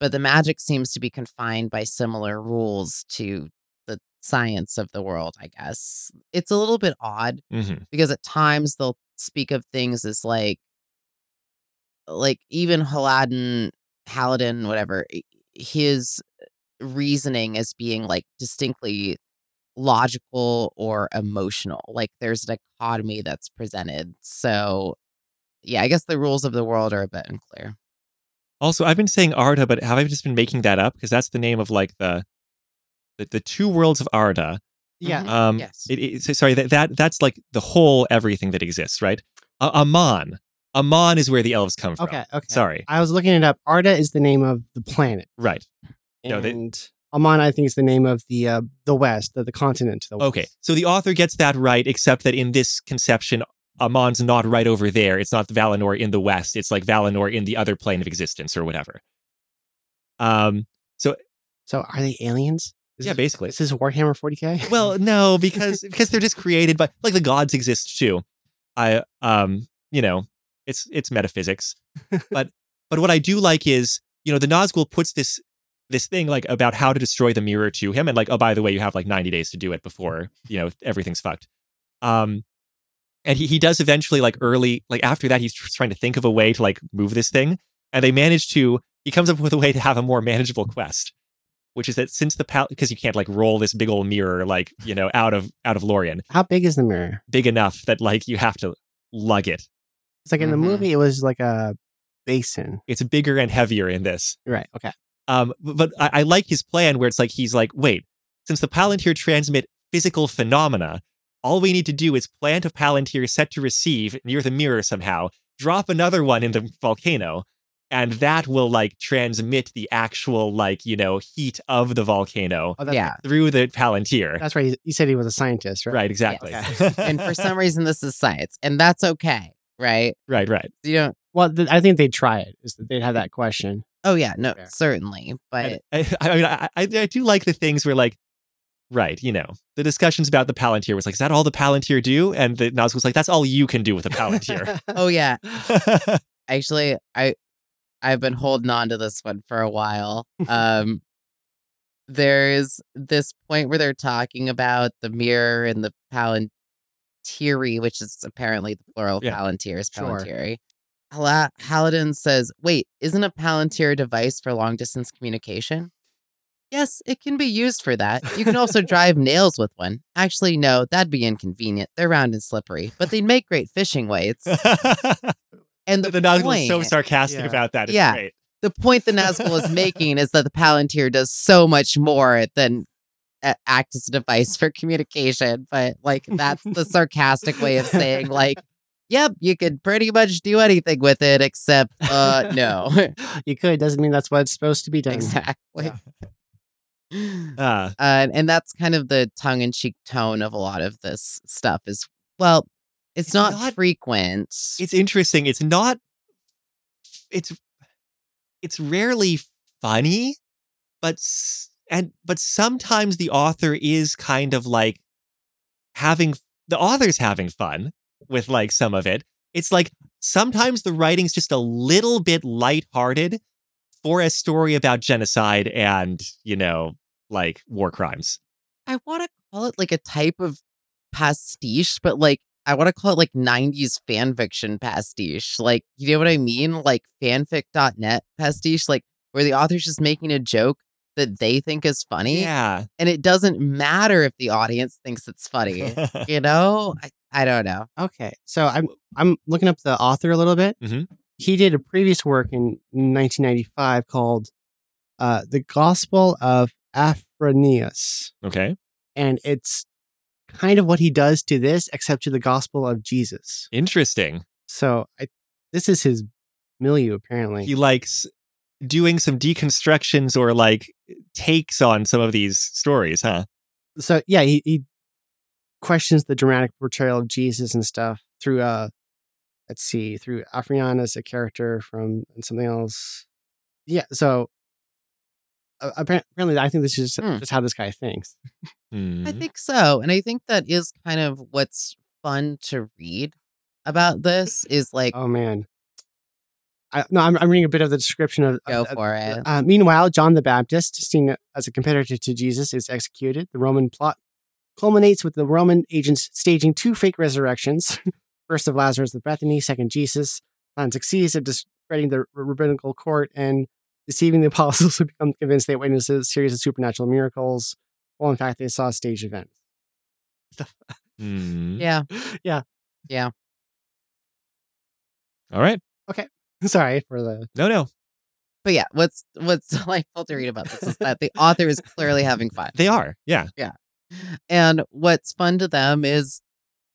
[SPEAKER 2] but the magic seems to be confined by similar rules to the science of the world i guess it's a little bit odd
[SPEAKER 1] hmm
[SPEAKER 2] because at times they'll speak of things as like like even Haladin, Haladin, whatever, his reasoning as being like distinctly logical or emotional. Like there's a dichotomy that's presented. So yeah, I guess the rules of the world are a bit unclear.
[SPEAKER 1] Also, I've been saying Arda, but have I just been making that up? Because that's the name of like the the, the two worlds of Arda.
[SPEAKER 3] Yeah.
[SPEAKER 1] Um,
[SPEAKER 2] yes.
[SPEAKER 1] It, it, sorry, that, that that's like the whole everything that exists, right? Uh, Aman. Aman is where the elves come from.
[SPEAKER 3] Okay. Okay.
[SPEAKER 1] Sorry.
[SPEAKER 3] I was looking it up. Arda is the name of the planet,
[SPEAKER 1] Right. No,
[SPEAKER 3] and
[SPEAKER 1] they-
[SPEAKER 3] Aman, I think, is the name of the uh, the West, the, the continent the West.
[SPEAKER 1] Okay. So the author gets that right, except that in this conception, Aman's not right over there. It's not Valinor in the west. It's like Valinor in the other plane of existence or whatever. Um.
[SPEAKER 3] So So are they aliens? Is
[SPEAKER 1] Yeah,
[SPEAKER 3] this-
[SPEAKER 1] basically.
[SPEAKER 3] Is this Warhammer 40k?
[SPEAKER 1] Well, no, because because they're just created by like the gods exist too. I um, you know, it's it's metaphysics. but but what I do like is, you know, the Nazgul puts this this thing like about how to destroy the mirror to him and like, oh, by the way, you have like 90 days to do it before, you know, everything's fucked. Um and he, he does eventually like early like after that he's tr- trying to think of a way to like move this thing and they manage to he comes up with a way to have a more manageable quest which is that since the pal because you can't like roll this big old mirror like you know out of out of Lorien
[SPEAKER 3] How big is the mirror?
[SPEAKER 1] big enough that like you have to lug it
[SPEAKER 3] It's like in
[SPEAKER 2] Mhm.
[SPEAKER 3] the movie, it was like a basin.
[SPEAKER 1] it's bigger and heavier in this
[SPEAKER 3] Right. Okay.
[SPEAKER 1] um b- but I, I like his plan where it's like he's like wait since the palantir transmit physical phenomena all we need to do is plant a palantir set to receive near the mirror somehow drop another one in the volcano and that will like transmit the actual like you know heat of the volcano
[SPEAKER 3] Oh,
[SPEAKER 2] yeah.
[SPEAKER 1] through the palantir
[SPEAKER 3] That's right. He, he said he was a scientist, right?
[SPEAKER 1] right exactly
[SPEAKER 3] Okay.
[SPEAKER 2] And for some reason, this is science, and that's okay, right?
[SPEAKER 1] right right
[SPEAKER 2] You don't.
[SPEAKER 3] Well, th- I think they'd try it. Is that they'd have that question.
[SPEAKER 2] Oh yeah, no,
[SPEAKER 3] Fair.
[SPEAKER 2] certainly, but
[SPEAKER 1] And I, I mean, I, I, I do like the things where, like, right, you know, the discussions about the Palantir was like, is that all the Palantir do? And the Nazgul was like, that's all you can do with a Palantir.
[SPEAKER 2] oh yeah, actually, I I've been holding on to this one for a while. Um, there's this point where they're talking about the mirror and the palantiri, which is apparently the plural of
[SPEAKER 1] Yeah.
[SPEAKER 2] palantir is
[SPEAKER 3] Sure.
[SPEAKER 2] palantiri. Hala- Haladin says, "Wait, isn't a palantir a device for long distance communication?" Yes, it can be used for that. You can also drive nails with one. Actually, no, that'd be inconvenient. They're round and slippery, but they'd make great fishing weights. And the,
[SPEAKER 1] the Nazgul is so sarcastic
[SPEAKER 3] Yeah.
[SPEAKER 1] about that. It's
[SPEAKER 2] Yeah.
[SPEAKER 1] great.
[SPEAKER 2] the point the Nazgul is making is that the Palantir does so much more than act as a device for communication. But like that's the sarcastic way of saying like, yep, you could pretty much do anything with it except uh no.
[SPEAKER 3] you could. Doesn't mean that's what it's supposed to be done.
[SPEAKER 2] exactly.
[SPEAKER 1] Uh,
[SPEAKER 2] Uh, and that's kind of the tongue in cheek tone of a lot of this stuff is well, it's,
[SPEAKER 1] It's
[SPEAKER 2] not,
[SPEAKER 1] not-
[SPEAKER 2] frequent.
[SPEAKER 1] it's interesting. It's not, it's, it's rarely funny, but, and, but sometimes the author is kind of like having, the author's having fun. with like some of it. It's like sometimes the writing's just a little bit lighthearted for a story about genocide and, you know, like war crimes.
[SPEAKER 2] I want to call it like a type of pastiche, but like I want to call it like 90s fan fiction pastiche. Like, you know what I mean? Like fanfic.net pastiche, like where the author's just making a joke that they think is funny.
[SPEAKER 1] Yeah.
[SPEAKER 2] And it doesn't matter if the audience thinks it's funny. you know? I, I don't know.
[SPEAKER 3] Okay, so I'm I'm looking up the author a little bit.
[SPEAKER 1] Mhm.
[SPEAKER 3] He did a previous work in 1995 called uh, "The Gospel of Afranius,"
[SPEAKER 1] okay.
[SPEAKER 3] and it's kind of what he does to this, except to the Gospel of Jesus.
[SPEAKER 1] Interesting.
[SPEAKER 3] So I, this is his milieu, apparently.
[SPEAKER 1] He likes doing some deconstructions or like takes on some of these stories, huh?
[SPEAKER 3] so yeah, he, he questions the dramatic portrayal of Jesus and stuff through uh let's see, through Afranius, a character from and something else. Yeah, so uh, apparently I think this is just,
[SPEAKER 2] Hmm.
[SPEAKER 3] just how this guy thinks.
[SPEAKER 1] Hmm.
[SPEAKER 2] I think so. And I think that is kind of what's fun to read about this is like,
[SPEAKER 3] Oh man. I, no, I'm, I'm reading a bit of the description of.
[SPEAKER 2] go
[SPEAKER 3] of-
[SPEAKER 2] for it.
[SPEAKER 3] Uh, meanwhile, John the Baptist, seen as a competitor to Jesus, is executed. The Roman plot culminates with the Roman agents staging two fake resurrections first of Lazarus of Bethany, second Jesus. Plan succeeds at discrediting the rabbinical court and deceiving the apostles who become convinced they witnessed a series of supernatural miracles. Well, in fact, they saw a staged event.
[SPEAKER 1] Hmm.
[SPEAKER 2] yeah. Yeah. Yeah.
[SPEAKER 1] All right. Okay.
[SPEAKER 3] Sorry for the.
[SPEAKER 1] No, no.
[SPEAKER 2] But yeah, what's what's delightful to read about this is that the author is clearly having fun.
[SPEAKER 1] They are. Yeah. Yeah.
[SPEAKER 2] And what's fun to them is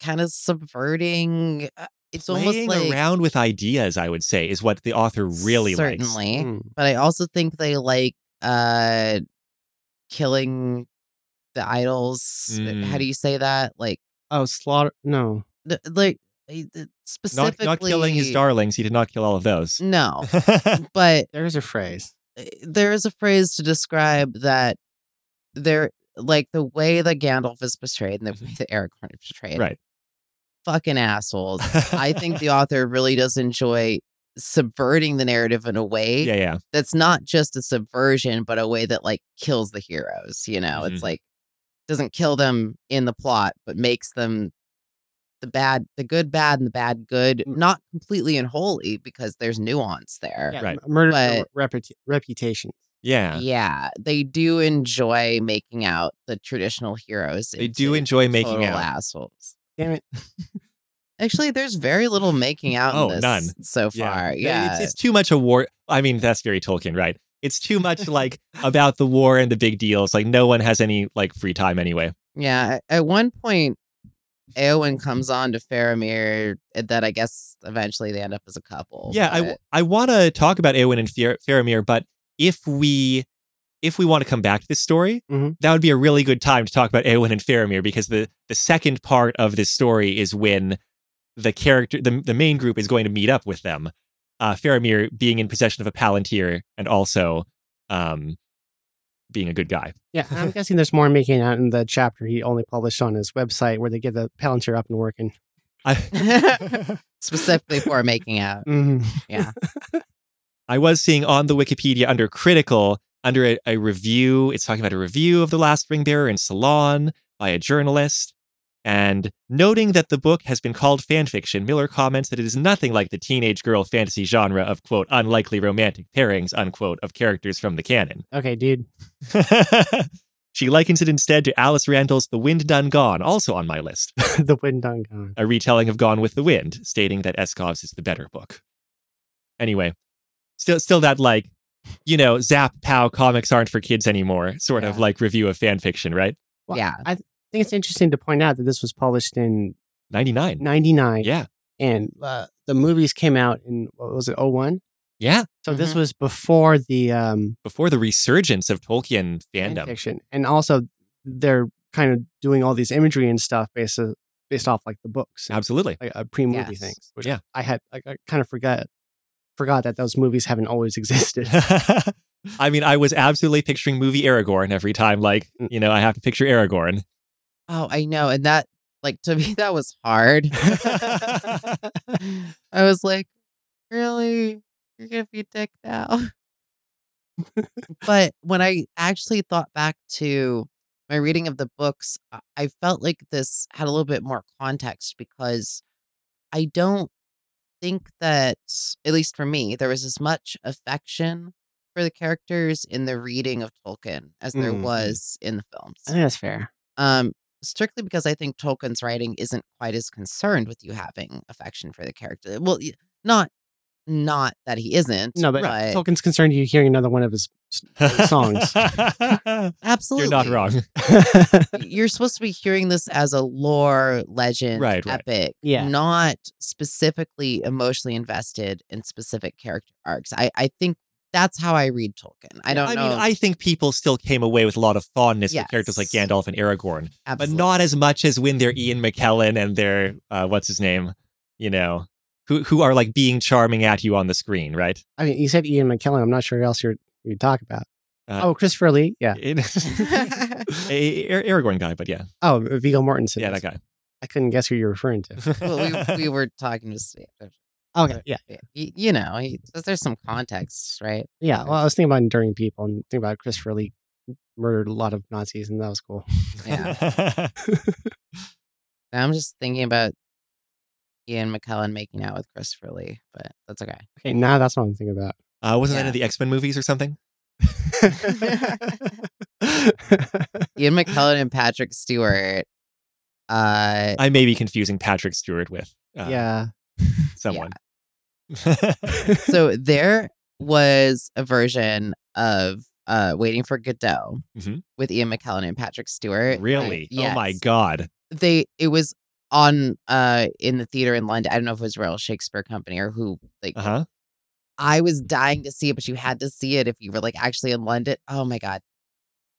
[SPEAKER 2] kind of subverting it's almost
[SPEAKER 1] Playing
[SPEAKER 2] like
[SPEAKER 1] around with ideas, I would say, is what the author really likes.
[SPEAKER 2] certainly.
[SPEAKER 3] Mm.
[SPEAKER 2] But I also think they like uh killing the idols. Uh, How
[SPEAKER 1] Mm.
[SPEAKER 2] do you say that? Like
[SPEAKER 3] Oh, slaughter. No.
[SPEAKER 2] the, like uh, the-
[SPEAKER 1] Not,
[SPEAKER 2] specifically
[SPEAKER 1] not killing his darlings. He did not kill all of those.
[SPEAKER 2] No. but
[SPEAKER 3] There's a phrase.
[SPEAKER 2] uh, there is a phrase to describe that there like the way that Gandalf is portrayed and the way that Aragorn is portrayed.
[SPEAKER 1] right.
[SPEAKER 2] Fucking assholes. I think the author really does enjoy subverting the narrative in a way
[SPEAKER 1] Yeah, yeah.
[SPEAKER 2] that's not just a subversion, but a way that like kills the heroes. You know,
[SPEAKER 1] Mhm.
[SPEAKER 2] it's like doesn't kill them in the plot, but makes them the bad, the good bad, and the bad good,
[SPEAKER 3] Mm.
[SPEAKER 2] not completely and wholly because there's nuance there.
[SPEAKER 3] Yeah,
[SPEAKER 1] Right.
[SPEAKER 3] m- Murder
[SPEAKER 2] But-
[SPEAKER 3] for reputa- reputation.
[SPEAKER 1] Yeah.
[SPEAKER 2] Yeah, they do enjoy making out the traditional heroes.
[SPEAKER 1] They do enjoy making out.
[SPEAKER 2] assholes.
[SPEAKER 3] Damn it.
[SPEAKER 2] Actually, there's very little making out
[SPEAKER 1] Oh,
[SPEAKER 2] in this
[SPEAKER 1] none.
[SPEAKER 2] so far.
[SPEAKER 1] It's-
[SPEAKER 2] Yeah,
[SPEAKER 1] It's, too much a war. I mean, that's very Tolkien, right? It's too much like about the war and the big deals. Like no one has any like free time anyway.
[SPEAKER 2] yeah. At one point, Eowyn comes on to Faramir. uh, That I guess eventually they end up as a couple.
[SPEAKER 1] Yeah, I,
[SPEAKER 2] but-
[SPEAKER 1] I want to talk about Eowyn and Fair- Faramir, but if we if we want to come back to this story,
[SPEAKER 3] Mhm.
[SPEAKER 1] that would be a really good time to talk about Eowyn and Faramir because the the second part of this story is when the character the the main group is going to meet up with them. Uh, Faramir being in possession of a palantir and also um, being a good guy.
[SPEAKER 3] Yeah, I'm guessing there's more making out in the chapter he only published on his website where they get the Palantir up and working.
[SPEAKER 1] I,
[SPEAKER 2] specifically for making out.
[SPEAKER 3] Mhm.
[SPEAKER 2] Yeah.
[SPEAKER 1] I was seeing on the Wikipedia under critical, under a, a review, it's talking about a review of The Last Ring Bearer in Salon by a journalist. And noting that the book has been called fan fiction, Miller comments that it is nothing like the teenage girl fantasy genre of, quote, unlikely romantic pairings, unquote, of characters from the canon.
[SPEAKER 3] Okay, dude.
[SPEAKER 1] she likens it instead to Alice Randall's The Wind Done Gone, also on my list,
[SPEAKER 3] the wind done gone.
[SPEAKER 1] a retelling of Gone with the Wind, stating that Eskov's is the better book. Anyway, still, still that like, you know, zap pow comics aren't for kids anymore, sort of like review of fan fiction, right?
[SPEAKER 3] Well,
[SPEAKER 2] Yeah.
[SPEAKER 3] I th- think it's interesting to point out that this was published in
[SPEAKER 1] 99.
[SPEAKER 3] 99
[SPEAKER 1] Yeah.
[SPEAKER 3] and uh, the movies came out in, what was it, 01?
[SPEAKER 1] Yeah.
[SPEAKER 3] So this
[SPEAKER 2] Mhm.
[SPEAKER 3] was before the um,
[SPEAKER 1] Before the resurgence of Tolkien
[SPEAKER 3] fan
[SPEAKER 1] fandom.
[SPEAKER 3] fiction. And also, they're kind of doing all these imagery and stuff based, uh, based off like the books,
[SPEAKER 1] Absolutely.
[SPEAKER 3] like uh, pre movie
[SPEAKER 2] Yes.
[SPEAKER 3] things. Which
[SPEAKER 1] Yeah.
[SPEAKER 3] I had, I, I kind of forgot. Forgot that those movies haven't always existed.
[SPEAKER 1] I mean, I was absolutely picturing movie Aragorn every time. Like,
[SPEAKER 3] Mm.
[SPEAKER 1] you know, I have to picture Aragorn.
[SPEAKER 2] Oh, I know. And that Like to me, that was hard. I was like, really? You're gonna be dick now? but when I actually thought back to my reading of the books, I- I felt like this had a little bit more context because I don't think that, at least for me, there was as much affection for the characters in the reading of Tolkien as there
[SPEAKER 3] Mm.
[SPEAKER 2] was in the films.
[SPEAKER 3] I think that's fair.
[SPEAKER 2] Um, strictly because I think Tolkien's writing isn't quite as concerned with you having affection for the character. Well, not not that he isn't.
[SPEAKER 3] No, but
[SPEAKER 2] but
[SPEAKER 3] Tolkien's concerned you hearing another one of his songs.
[SPEAKER 2] absolutely,
[SPEAKER 1] You're not wrong.
[SPEAKER 2] You're supposed to be hearing this as a lore, legend,
[SPEAKER 1] Right, right.
[SPEAKER 2] epic,
[SPEAKER 3] Yeah.
[SPEAKER 2] not specifically emotionally invested in specific character arcs. I I think that's how I read Tolkien. I don't
[SPEAKER 1] I
[SPEAKER 2] know.
[SPEAKER 1] mean, I think people still came away with a lot of fondness for characters like Gandalf and Aragorn,
[SPEAKER 2] Absolutely.
[SPEAKER 1] but not as much as when they're Ian McKellen and they're uh, what's his name, you know, who who are like being charming at you on the screen, right?
[SPEAKER 3] I mean, you said Ian McKellen. I'm not sure who else you're you talk about.
[SPEAKER 1] Uh,
[SPEAKER 3] oh, Christopher Lee. Yeah.
[SPEAKER 1] In- a, a- Aragorn guy, but yeah,
[SPEAKER 3] Oh, Viggo Mortensen.
[SPEAKER 1] yeah, that guy.
[SPEAKER 3] I couldn't guess who you're referring to.
[SPEAKER 2] well, we, we were talking to Steve.
[SPEAKER 3] Okay. Yeah.
[SPEAKER 2] Yeah, you know, he, there's some context, right?
[SPEAKER 3] Yeah. Well, I was thinking about enduring people and thinking about Christopher Lee murdered a lot of Nazis, and that was cool.
[SPEAKER 2] Yeah. I'm just thinking about Ian McKellen making out with Christopher Lee, but that's okay.
[SPEAKER 3] Okay, now that's what I'm thinking about.
[SPEAKER 1] Uh, wasn't that in the X Men movies or something?
[SPEAKER 2] Ian McKellen and Patrick Stewart. Uh,
[SPEAKER 1] I may be confusing Patrick Stewart with uh,
[SPEAKER 3] yeah.
[SPEAKER 1] someone.
[SPEAKER 2] so there was a version of uh, Waiting for Godot
[SPEAKER 1] Mhm.
[SPEAKER 2] with Ian McKellen and Patrick Stewart.
[SPEAKER 1] really? Oh my god!
[SPEAKER 2] They it was on uh in the theater in London. I don't know if it was Royal Shakespeare Company or who like
[SPEAKER 1] Uh huh.
[SPEAKER 2] I was dying to see it, but you had to see it if you were like actually in London. Oh my god.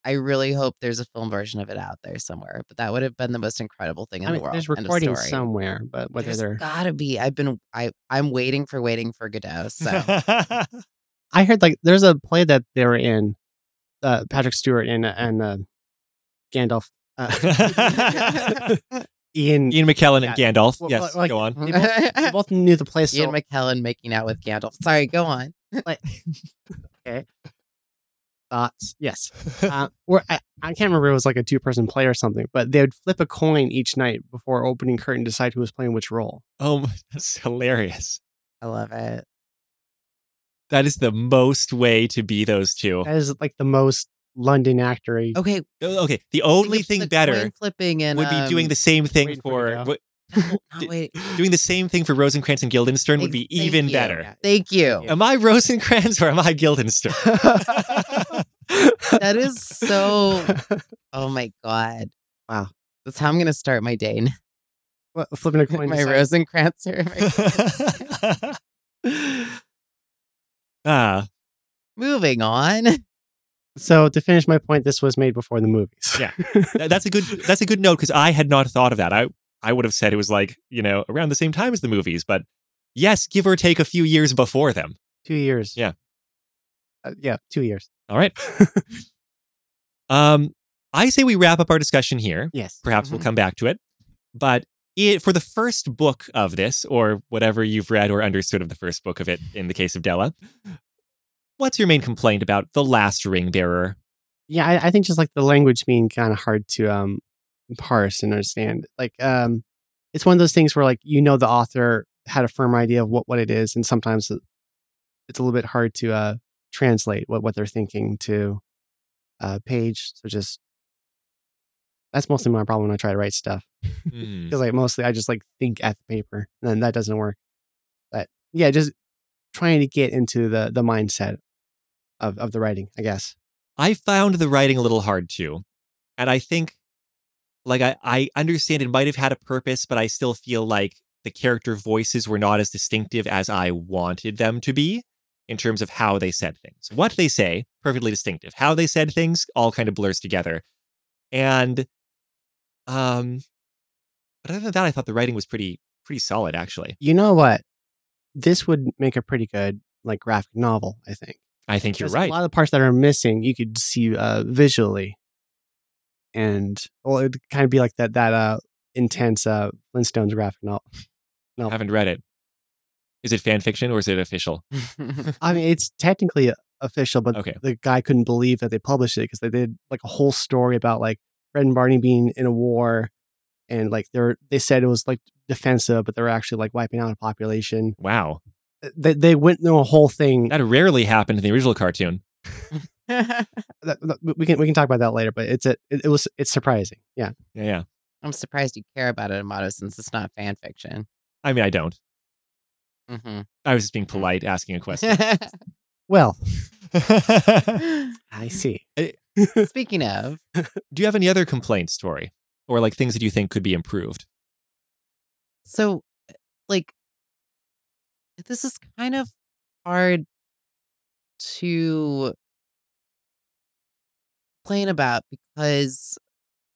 [SPEAKER 2] I really hope there's a film version of it out there somewhere. But that would have been the most incredible thing in
[SPEAKER 3] I mean,
[SPEAKER 2] the world.
[SPEAKER 3] there's
[SPEAKER 2] End of
[SPEAKER 3] recordings
[SPEAKER 2] story.
[SPEAKER 3] somewhere, but whether
[SPEAKER 2] There's
[SPEAKER 3] they're
[SPEAKER 2] gotta be. I've been I I'm waiting for waiting for Godot. So
[SPEAKER 3] I heard like there's a play that they were in, uh, Patrick Stewart and and uh, Gandalf, uh, Ian.
[SPEAKER 1] Ian McKellen and
[SPEAKER 3] Yeah.
[SPEAKER 1] Gandalf.
[SPEAKER 3] Well,
[SPEAKER 1] yes,
[SPEAKER 3] like-
[SPEAKER 1] go on.
[SPEAKER 3] They both, they both knew the play so
[SPEAKER 2] Ian McKellen making out with Gandalf. Sorry, go on. Like, okay.
[SPEAKER 3] Thoughts. Yes, uh, or I, I can't remember. It was like a two person play or something, but they would flip a coin each night before opening curtain, to decide who was playing which role.
[SPEAKER 1] Oh, that's hilarious.
[SPEAKER 2] I love it.
[SPEAKER 1] That is the most way to be those two.
[SPEAKER 3] That is like the most London actory.
[SPEAKER 2] Okay.
[SPEAKER 1] Oh, Okay, the only thing
[SPEAKER 2] the
[SPEAKER 1] better
[SPEAKER 2] flipping and
[SPEAKER 1] would be doing
[SPEAKER 2] um,
[SPEAKER 1] the same thing
[SPEAKER 3] Waiting for
[SPEAKER 1] for,
[SPEAKER 2] no, no, wait.
[SPEAKER 1] doing the same thing for Rosencrantz and Guildenstern would be
[SPEAKER 2] thank
[SPEAKER 1] even
[SPEAKER 2] you.
[SPEAKER 1] better.
[SPEAKER 2] Thank you.
[SPEAKER 1] Am I Rosencrantz or am I Guildenstern?
[SPEAKER 2] That is so. Oh my god.
[SPEAKER 3] Wow.
[SPEAKER 2] That's how I'm gonna start my day. now.
[SPEAKER 3] What, flipping a coin.
[SPEAKER 2] my
[SPEAKER 3] decide-
[SPEAKER 2] Rosencrantz or my
[SPEAKER 1] ah,
[SPEAKER 2] Moving on.
[SPEAKER 3] So to finish my point, this was made before the movies.
[SPEAKER 1] Yeah. That's a good that's a good note because I had not thought of that. I I would have said it was like you know around the same time as the movies, but yes, give or take a few years before them.
[SPEAKER 3] two years.
[SPEAKER 1] Yeah.
[SPEAKER 3] Uh, yeah, two years.
[SPEAKER 1] All right. um, I say we wrap up our discussion here.
[SPEAKER 3] Yes.
[SPEAKER 1] Perhaps we'll
[SPEAKER 2] Mhm.
[SPEAKER 1] come back to it, but it, for the first book of this, or whatever you've read or understood of the first book of it, in the case of Della, what's your main complaint about the last ring bearer?
[SPEAKER 3] Yeah, I, I think just like the language being kind of hard to um parse and understand. Like um it's one of those things where like you know the author had a firm idea of what, what it is, and sometimes it's a little bit hard to uh translate what, what they're thinking to uh page. So just that's mostly my problem when I try to write stuff.
[SPEAKER 1] Hmm.
[SPEAKER 3] Because like mostly I just like think at the paper, and then that doesn't work. But yeah, just trying to get into the the mindset of of the writing, I guess.
[SPEAKER 1] I found the writing a little hard too. And I think, like, I, I understand it might have had a purpose, but I still feel like the character voices were not as distinctive as I wanted them to be in terms of how they said things. What they say, perfectly distinctive. How they said things, all kind of blurs together. And, um, but other than that, I thought the writing was pretty, pretty solid, actually.
[SPEAKER 3] You know what? This would make a pretty good like graphic novel, I think.
[SPEAKER 1] I think you're right.
[SPEAKER 3] A lot of the parts that are missing, you could see uh, visually, and well, it'd kind of be like that that uh, intense uh, Flintstones graphic novel.
[SPEAKER 1] No, I haven't read it. Is it fan fiction or is it official?
[SPEAKER 3] I mean, it's technically official, but
[SPEAKER 1] Okay.
[SPEAKER 3] the guy couldn't believe that they published it because they did like a whole story about like Fred and Barney being in a war, and like they're they said it was like defensive, but they're actually like wiping out a population.
[SPEAKER 1] Wow.
[SPEAKER 3] Uh, they they went through a whole thing.
[SPEAKER 1] That rarely happened in the original cartoon.
[SPEAKER 3] That- that- we can we can talk about that later, but it's a it, it was it's surprising. Yeah.
[SPEAKER 1] Yeah, yeah.
[SPEAKER 2] I'm surprised you care about it, Amato, since it's not fan fiction.
[SPEAKER 1] I mean, I don't.
[SPEAKER 2] hmm
[SPEAKER 1] I was just being mm-hmm. polite asking a question.
[SPEAKER 3] Well, I see. Eh.
[SPEAKER 2] Speaking of,
[SPEAKER 1] Do you have any other complaints, Tori? Or like things that you think could be improved?
[SPEAKER 2] so like this is kind of hard to complain about because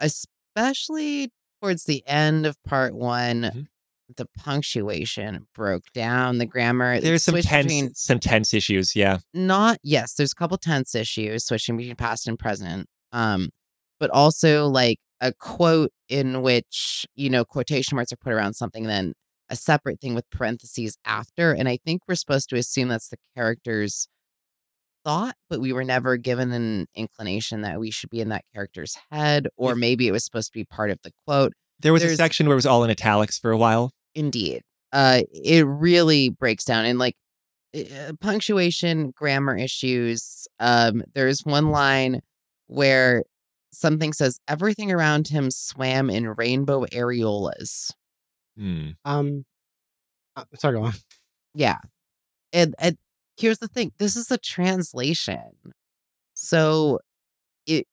[SPEAKER 2] especially towards the end of part one
[SPEAKER 1] Mhm.
[SPEAKER 2] the punctuation broke down the grammar
[SPEAKER 1] There's some tense some tense issues, yeah.
[SPEAKER 2] not yes there's a couple tense issues switching between past and present um but also like a quote in which you know quotation marks are put around something then a separate thing with parentheses after and i think we're supposed to assume that's the character's thought but we were never given an inclination that we should be in that character's head or maybe it was supposed to be part of the quote
[SPEAKER 1] There was a section where it was all in italics for a while.
[SPEAKER 2] Indeed. Uh, it really breaks down and like uh, punctuation, grammar issues. Um, there's one line where something says everything around him swam in rainbow areolas.
[SPEAKER 1] Hmm.
[SPEAKER 3] Um, uh, sorry, go on.
[SPEAKER 2] Yeah. And, and here's the thing this is a translation. So it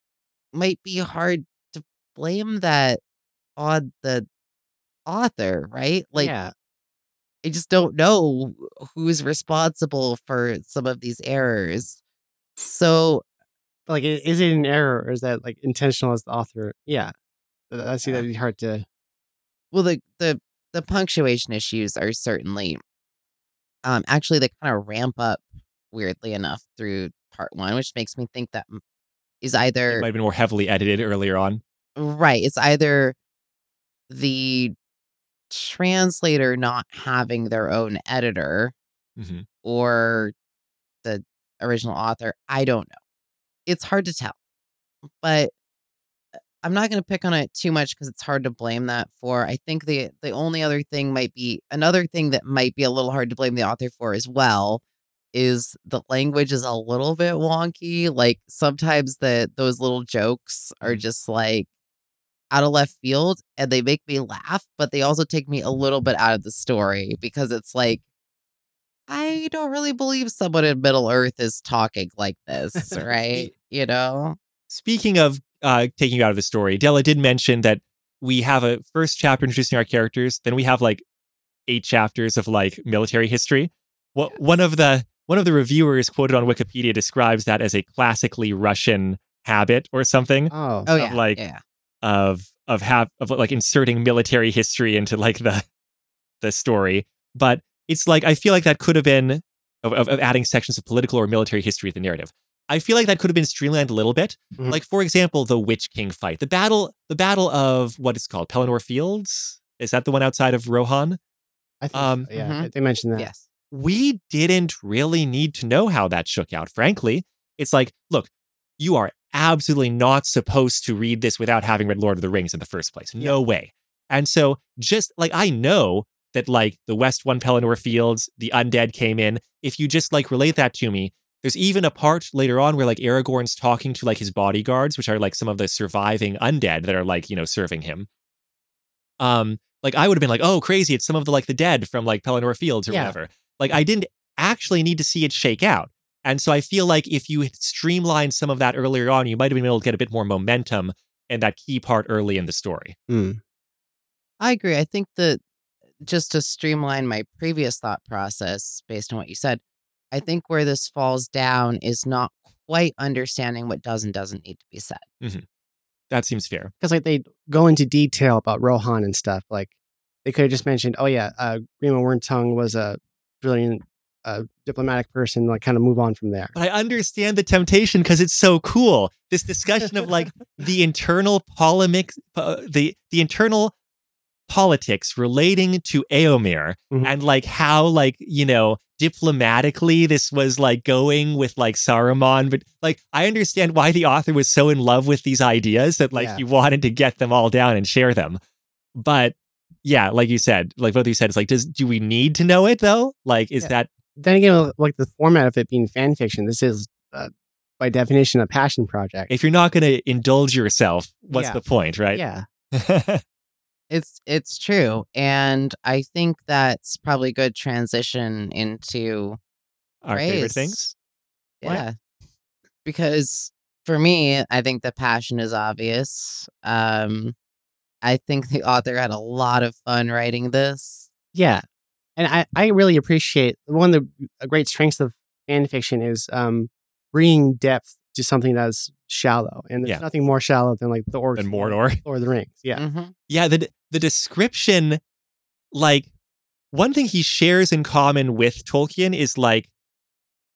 [SPEAKER 2] might be hard to blame that on the author, right? Like,
[SPEAKER 3] yeah,
[SPEAKER 2] I just don't know who's responsible for some of these errors. So
[SPEAKER 3] like is it an error or is that like intentional as the author? Yeah, I see that'd be hard to.
[SPEAKER 2] well the the the punctuation issues are certainly um actually they kind of ramp up weirdly enough through part one, which makes me think that is is
[SPEAKER 1] It
[SPEAKER 2] either
[SPEAKER 1] might have been more heavily edited earlier on.
[SPEAKER 2] right, it's either the translator not having their own editor
[SPEAKER 1] Mhm.
[SPEAKER 2] or the original author. I don't know. It's hard to tell. But I'm not going to pick on it too much because it's hard to blame that for. I think the the only other thing might be another thing that might be a little hard to blame the author for as well is the language is a little bit wonky. Like sometimes the those little jokes are mm. just like out of left field and they make me laugh, but they also take me a little bit out of the story because it's like I don't really believe someone in Middle Earth is talking like this, right? you know?
[SPEAKER 1] Speaking of uh, taking you out of the story, Della did mention that we have a first chapter introducing our characters, then we have like eight chapters of like military history. What one of the one of the reviewers quoted on Wikipedia describes that as a classically Russian habit or something
[SPEAKER 3] Oh,
[SPEAKER 2] Oh yeah.
[SPEAKER 1] like,
[SPEAKER 2] yeah.
[SPEAKER 1] of of have of like inserting military history into like the the story. But it's like I feel like that could have been of, of, of adding sections of political or military history to the narrative. I feel like that could have been streamlined a little bit.
[SPEAKER 3] Mhm.
[SPEAKER 1] Like for example, the Witch King fight, the battle, the battle of what is called Pelennor Fields. Is that the one outside of Rohan?
[SPEAKER 3] I think
[SPEAKER 1] um,
[SPEAKER 3] so, yeah,
[SPEAKER 2] Mhm.
[SPEAKER 3] they mentioned that.
[SPEAKER 2] Yes.
[SPEAKER 1] we didn't really need to know how that shook out, frankly. It's like, look, you are absolutely not supposed to read this without having read Lord of the Rings in the first place. No way. And so, just like I know that, like, the West won Pelennor Fields, the undead came in. If you just like relate that to me, there's even a part later on where like Aragorn's talking to like his bodyguards, which are like some of the surviving undead that are like, you know, serving him. Um, like I would have been like, oh, crazy, it's some of the like the dead from like Pelennor Fields or
[SPEAKER 3] Yeah.
[SPEAKER 1] whatever. Like I didn't actually need to see it shake out. And so I feel like if you had streamlined some of that earlier on, you might have been able to get a bit more momentum in that key part early in the story.
[SPEAKER 3] Mm.
[SPEAKER 2] I agree. I think that just to streamline my previous thought process based on what you said, I think where this falls down is not quite understanding what does and doesn't need to be said.
[SPEAKER 1] That seems fair.
[SPEAKER 3] because like they go into detail about Rohan and stuff. Like they could have just mentioned, oh yeah, uh, Grima Wormtongue was a brilliant uh, diplomatic person. Like kind of move on from there.
[SPEAKER 1] But I understand the temptation because it's so cool. This discussion of like the internal polemic, uh, the the internal politics relating to Eomer
[SPEAKER 3] Mhm.
[SPEAKER 1] and like how like you know diplomatically this was like going with like Saruman but like I understand why the author was so in love with these ideas that like
[SPEAKER 3] Yeah.
[SPEAKER 1] he wanted to get them all down and share them but yeah like you said like both you said it's like does do we need to know it though like is
[SPEAKER 3] Yeah.
[SPEAKER 1] that
[SPEAKER 3] Then again, like the format of it being fan fiction, this is uh, by definition a passion project.
[SPEAKER 1] if you're not going to indulge yourself what's
[SPEAKER 3] Yeah.
[SPEAKER 1] the point right
[SPEAKER 3] Yeah.
[SPEAKER 2] It's it's true, and I think that's probably a good transition into
[SPEAKER 1] our favorite things?
[SPEAKER 2] Yeah, because for me, I think the passion is obvious. Um, I think the author had a lot of fun writing this.
[SPEAKER 3] Yeah. And I, I really appreciate one of the great strengths of fan fiction is um, bringing depth to something that's shallow. And there's
[SPEAKER 1] Yeah.
[SPEAKER 3] nothing more shallow than like the orcs
[SPEAKER 1] than Mordor
[SPEAKER 3] or the rings. Yeah.
[SPEAKER 2] Mhm.
[SPEAKER 1] yeah the the description like one thing he shares in common with Tolkien is like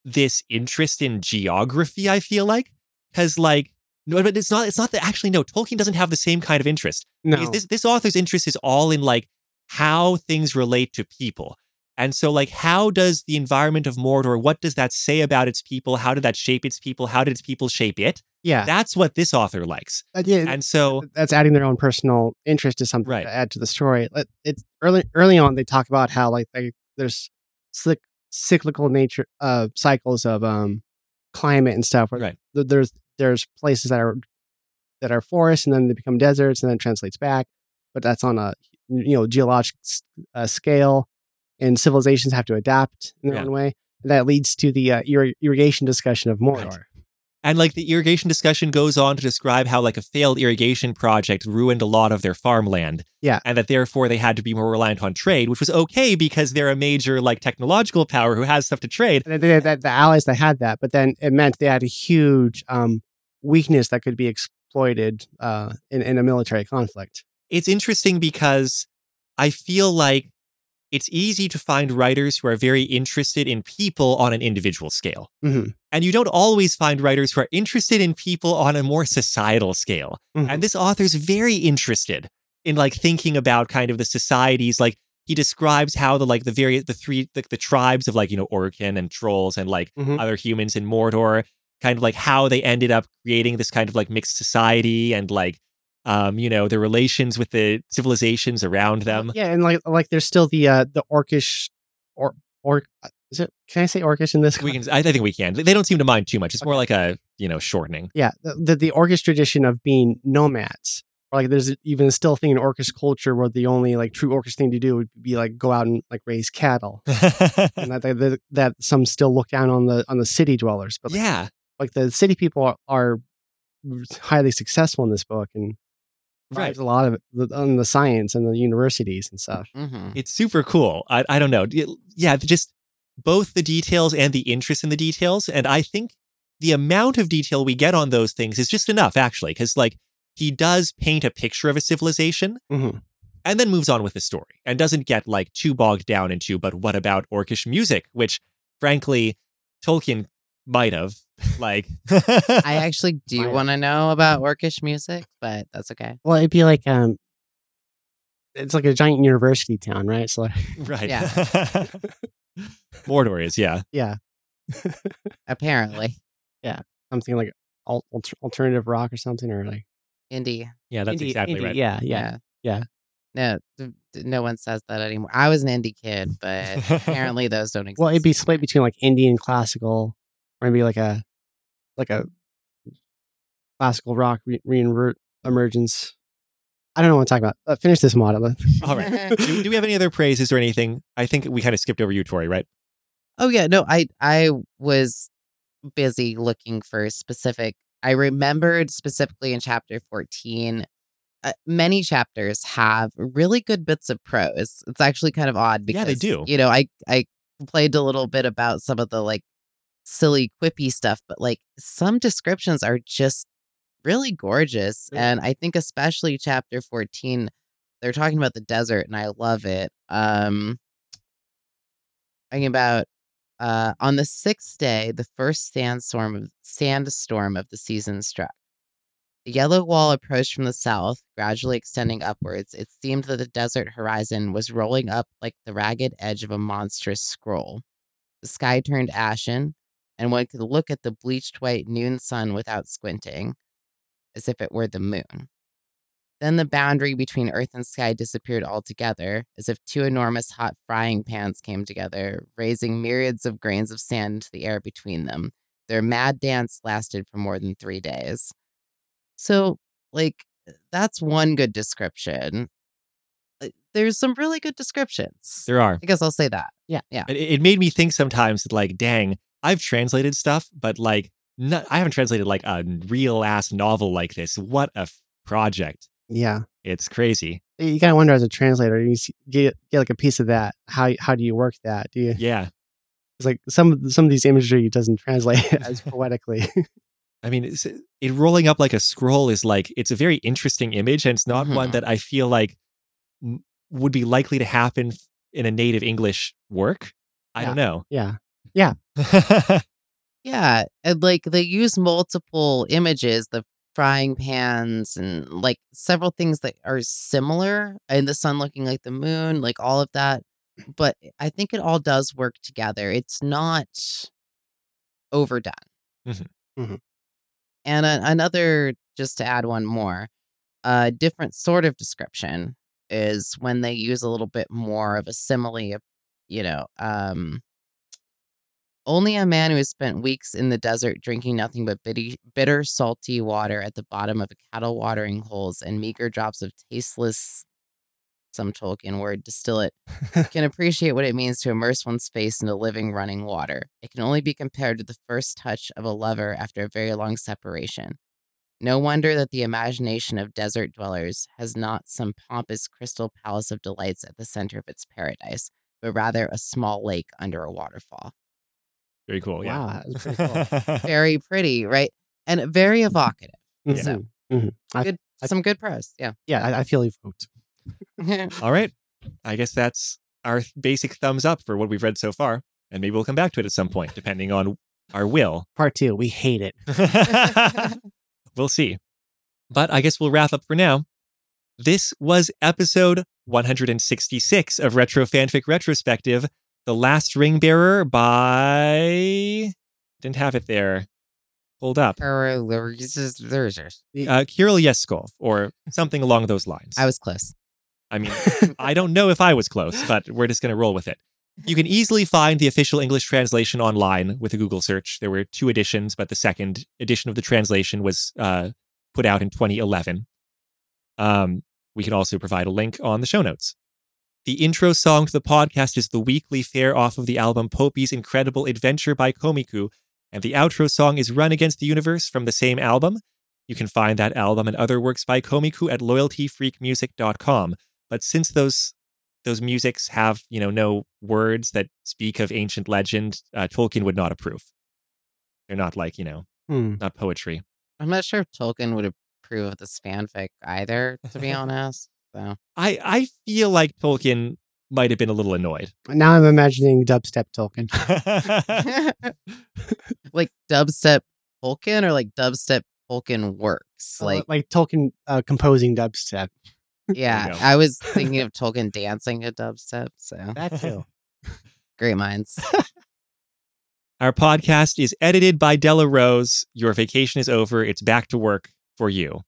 [SPEAKER 1] this interest in geography I feel like cuz like no but it's not it's not that actually no Tolkien doesn't have the same kind of interest
[SPEAKER 3] No.
[SPEAKER 1] because this this author's interest is all in like how things relate to people and so like how does the environment of Mordor what does that say about its people how did that shape its people how did its people shape it
[SPEAKER 3] yeah.
[SPEAKER 1] that's what this author likes
[SPEAKER 3] Uh, yeah,
[SPEAKER 1] and so
[SPEAKER 3] that's adding their own personal interest to something
[SPEAKER 1] Right.
[SPEAKER 3] to add to the story. It's early early on they talk about how like they, there's cyc- cyclical nature uh cycles of um climate and stuff where
[SPEAKER 1] Right.
[SPEAKER 3] th- there's there's places that are that are forests and then they become deserts and then it translates back but that's on a you know geologic uh, scale and civilizations have to adapt in their
[SPEAKER 1] Yeah.
[SPEAKER 3] own way and that leads to the uh, irri- irrigation discussion of Mordor.
[SPEAKER 1] Right. And like the irrigation discussion goes on to describe how like a failed irrigation project ruined a lot of their farmland.
[SPEAKER 3] Yeah.
[SPEAKER 1] And that therefore they had to be more reliant on trade, which was okay because they're a major like technological power who has stuff to trade.
[SPEAKER 3] And they, that the allies that had that, but then it meant they had a huge um, weakness that could be exploited uh, in, in a military conflict.
[SPEAKER 1] It's interesting because I feel like it's easy to find writers who are very interested in people on an individual scale.
[SPEAKER 3] hmm
[SPEAKER 1] And you don't always find writers who are interested in people on a more societal scale.
[SPEAKER 3] Mhm.
[SPEAKER 1] And this author's very interested in like thinking about kind of the societies. Like he describes how the like the various the three the, the tribes of like you know Orkin and trolls and like
[SPEAKER 3] Mhm.
[SPEAKER 1] other humans in Mordor, kind of like how they ended up creating this kind of like mixed society and like um you know the relations with the civilizations around them.
[SPEAKER 3] Yeah, and like like there's still the uh, the orcish or or uh, is it? Can I say orcish in this?
[SPEAKER 1] We can I, think we can. They don't seem to mind too much. It's more like a you know shortening.
[SPEAKER 3] Yeah, the, the the orcish tradition of being nomads. Or like there's even still a thing in orcish culture where the only like true orcish thing to do would be like go out and like raise cattle, and that that, that some still look down on the on the city dwellers. But like,
[SPEAKER 1] yeah.
[SPEAKER 3] like the city people are, are highly successful in this book and
[SPEAKER 1] Right.
[SPEAKER 3] a lot of the- on the science and the universities and stuff.
[SPEAKER 2] hmm
[SPEAKER 1] It's super cool. I, I don't know. Yeah, just both the details and the interest in the details. And I think the amount of detail we get on those things is just enough, actually, because like he does paint a picture of a civilization
[SPEAKER 3] Mhm.
[SPEAKER 1] and then moves on with the story and doesn't get like too bogged down into, but what about orcish music, which frankly, Tolkien might have. Like,
[SPEAKER 2] I actually do want to know about orcish music, but that's okay.
[SPEAKER 3] Well, it'd be like um, it's like a giant university town, right? So like,
[SPEAKER 1] right.
[SPEAKER 2] Yeah.
[SPEAKER 1] Mordor is, yeah.
[SPEAKER 3] yeah,
[SPEAKER 2] Apparently, yeah,
[SPEAKER 3] something like al- alter- alternative rock or something, or like
[SPEAKER 2] indie.
[SPEAKER 1] Yeah, that's
[SPEAKER 3] indie-
[SPEAKER 1] exactly
[SPEAKER 3] indie,
[SPEAKER 1] right.
[SPEAKER 3] Yeah, yeah, yeah.
[SPEAKER 2] No, th- th- no one says that anymore. I was an indie kid, but apparently those don't exist.
[SPEAKER 3] Well, it'd be split between like indie and classical, or maybe like a like a classical rock re- re- emergence. I don't know what I'm talking about. Uh, finish this model.
[SPEAKER 1] All right. do, do we have any other praises or anything? I think we kind of skipped over you, Tori, right?
[SPEAKER 2] Oh yeah, no, I I was busy looking for specific. I remembered specifically in chapter 14 uh, many chapters have really good bits of prose. It's actually kind of odd because
[SPEAKER 1] Yeah, they do.
[SPEAKER 2] You know, I I played a little bit about some of the like silly quippy stuff, but like some descriptions are just really gorgeous and I think especially chapter 14 they're talking about the desert and I love it. Um talking about uh, on the sixth day, the first sandstorm of sandstorm of the season struck. The yellow wall approached from the south, gradually extending upwards. It seemed that the desert horizon was rolling up like the ragged edge of a monstrous scroll. The sky turned ashen, and one could look at the bleached white noon sun without squinting, as if it were the moon. Then the boundary between earth and sky disappeared altogether, as if two enormous hot frying pans came together, raising myriads of grains of sand into the air between them. Their mad dance lasted for more than three days. So, like, that's one good description. Uh, There's some really good descriptions.
[SPEAKER 1] There are.
[SPEAKER 2] I guess I'll say that. Yeah. Yeah.
[SPEAKER 1] It, it made me think sometimes that, like, dang, I've translated stuff, but like, not, I haven't translated like a real ass novel like this. What a f- project!
[SPEAKER 3] Yeah.
[SPEAKER 1] It's crazy.
[SPEAKER 3] You gotta wonder as a translator, you get get like a piece of that. How how do you work that? Do you?
[SPEAKER 1] Yeah.
[SPEAKER 3] It's like some of- some of these imagery doesn't translate as poetically.
[SPEAKER 1] I mean, it's, it rolling up like a scroll is like it's a very interesting image, and it's not one
[SPEAKER 2] Mhm.
[SPEAKER 1] that I feel like m- would be likely to happen in a native English work. I don't know.
[SPEAKER 3] yeah.
[SPEAKER 2] Yeah, yeah. and like they use multiple images, the frying pans and like several things that are similar, and the sun looking like the moon, like all of that. But I think it all does work together. It's not overdone.
[SPEAKER 1] Mhm.
[SPEAKER 3] Mhm.
[SPEAKER 2] And a- another, just to add one more, a different sort of description is when they use a little bit more of a simile of, you know, um, only a man who has spent weeks in the desert drinking nothing but bitter, bitter, salty water at the bottom of cattle watering holes and meager drops of tasteless, some Tolkien word, distillate, can appreciate what it means to immerse one's face into living, running water. It can only be compared to the first touch of a lover after a very long separation. No wonder that the imagination of desert dwellers has not some pompous crystal palace of delights at the center of its paradise, but rather a small lake under a waterfall.
[SPEAKER 1] Very cool. Yeah.
[SPEAKER 3] Wow, that's pretty cool.
[SPEAKER 2] Very pretty, right? And very evocative.
[SPEAKER 3] Mhm, mhm.
[SPEAKER 2] Good,
[SPEAKER 3] I-
[SPEAKER 2] some good prose. Yeah.
[SPEAKER 3] yeah, I, I feel evoked.
[SPEAKER 1] All right. I guess that's our basic thumbs up for what we've read so far, and maybe we'll come back to it at some point, depending on our will.
[SPEAKER 3] Part two, we hate it.
[SPEAKER 1] we'll see. But I guess we'll wrap up for now. This was episode 166 of Retro Fanfic Retrospective, The Last Ring Bearer by. Didn't have it there. Hold up.
[SPEAKER 2] I
[SPEAKER 1] Uh, Kirill Yeskov, or something along those lines.
[SPEAKER 2] I was close.
[SPEAKER 1] I mean, I don't know if I was close, but we're just going to roll with it. You can easily find the official English translation online with a Google search. There were two editions, but the second edition of the translation was uh, put out in 2011. Um, we can also provide a link on the show notes. The intro song to the podcast is the weekly fare off of the album Poupi's Incredible Adventure by Komiku, and the outro song is Run Against the Universe from the same album. You can find that album and other works by Komiku at loyaltyfreakmusic.com. But since those those musics have, you know, no words that speak of ancient legend, uh, Tolkien would not approve. They're not like, you know,
[SPEAKER 3] Hmm.
[SPEAKER 1] not poetry.
[SPEAKER 2] I'm not sure if Tolkien would approve of this fanfic either, to be honest. So
[SPEAKER 1] I I feel like Tolkien might have been a little annoyed.
[SPEAKER 3] Now I'm imagining dubstep Tolkien.
[SPEAKER 2] like dubstep Tolkien or like dubstep Tolkien works.
[SPEAKER 3] Uh,
[SPEAKER 2] Like
[SPEAKER 3] like Tolkien uh, composing dubstep.
[SPEAKER 2] yeah. I was thinking of Tolkien dancing to dubstep. So
[SPEAKER 3] That too.
[SPEAKER 2] great minds.
[SPEAKER 1] Our podcast is edited by Della Rose. Your vacation is over. It's back to work for you.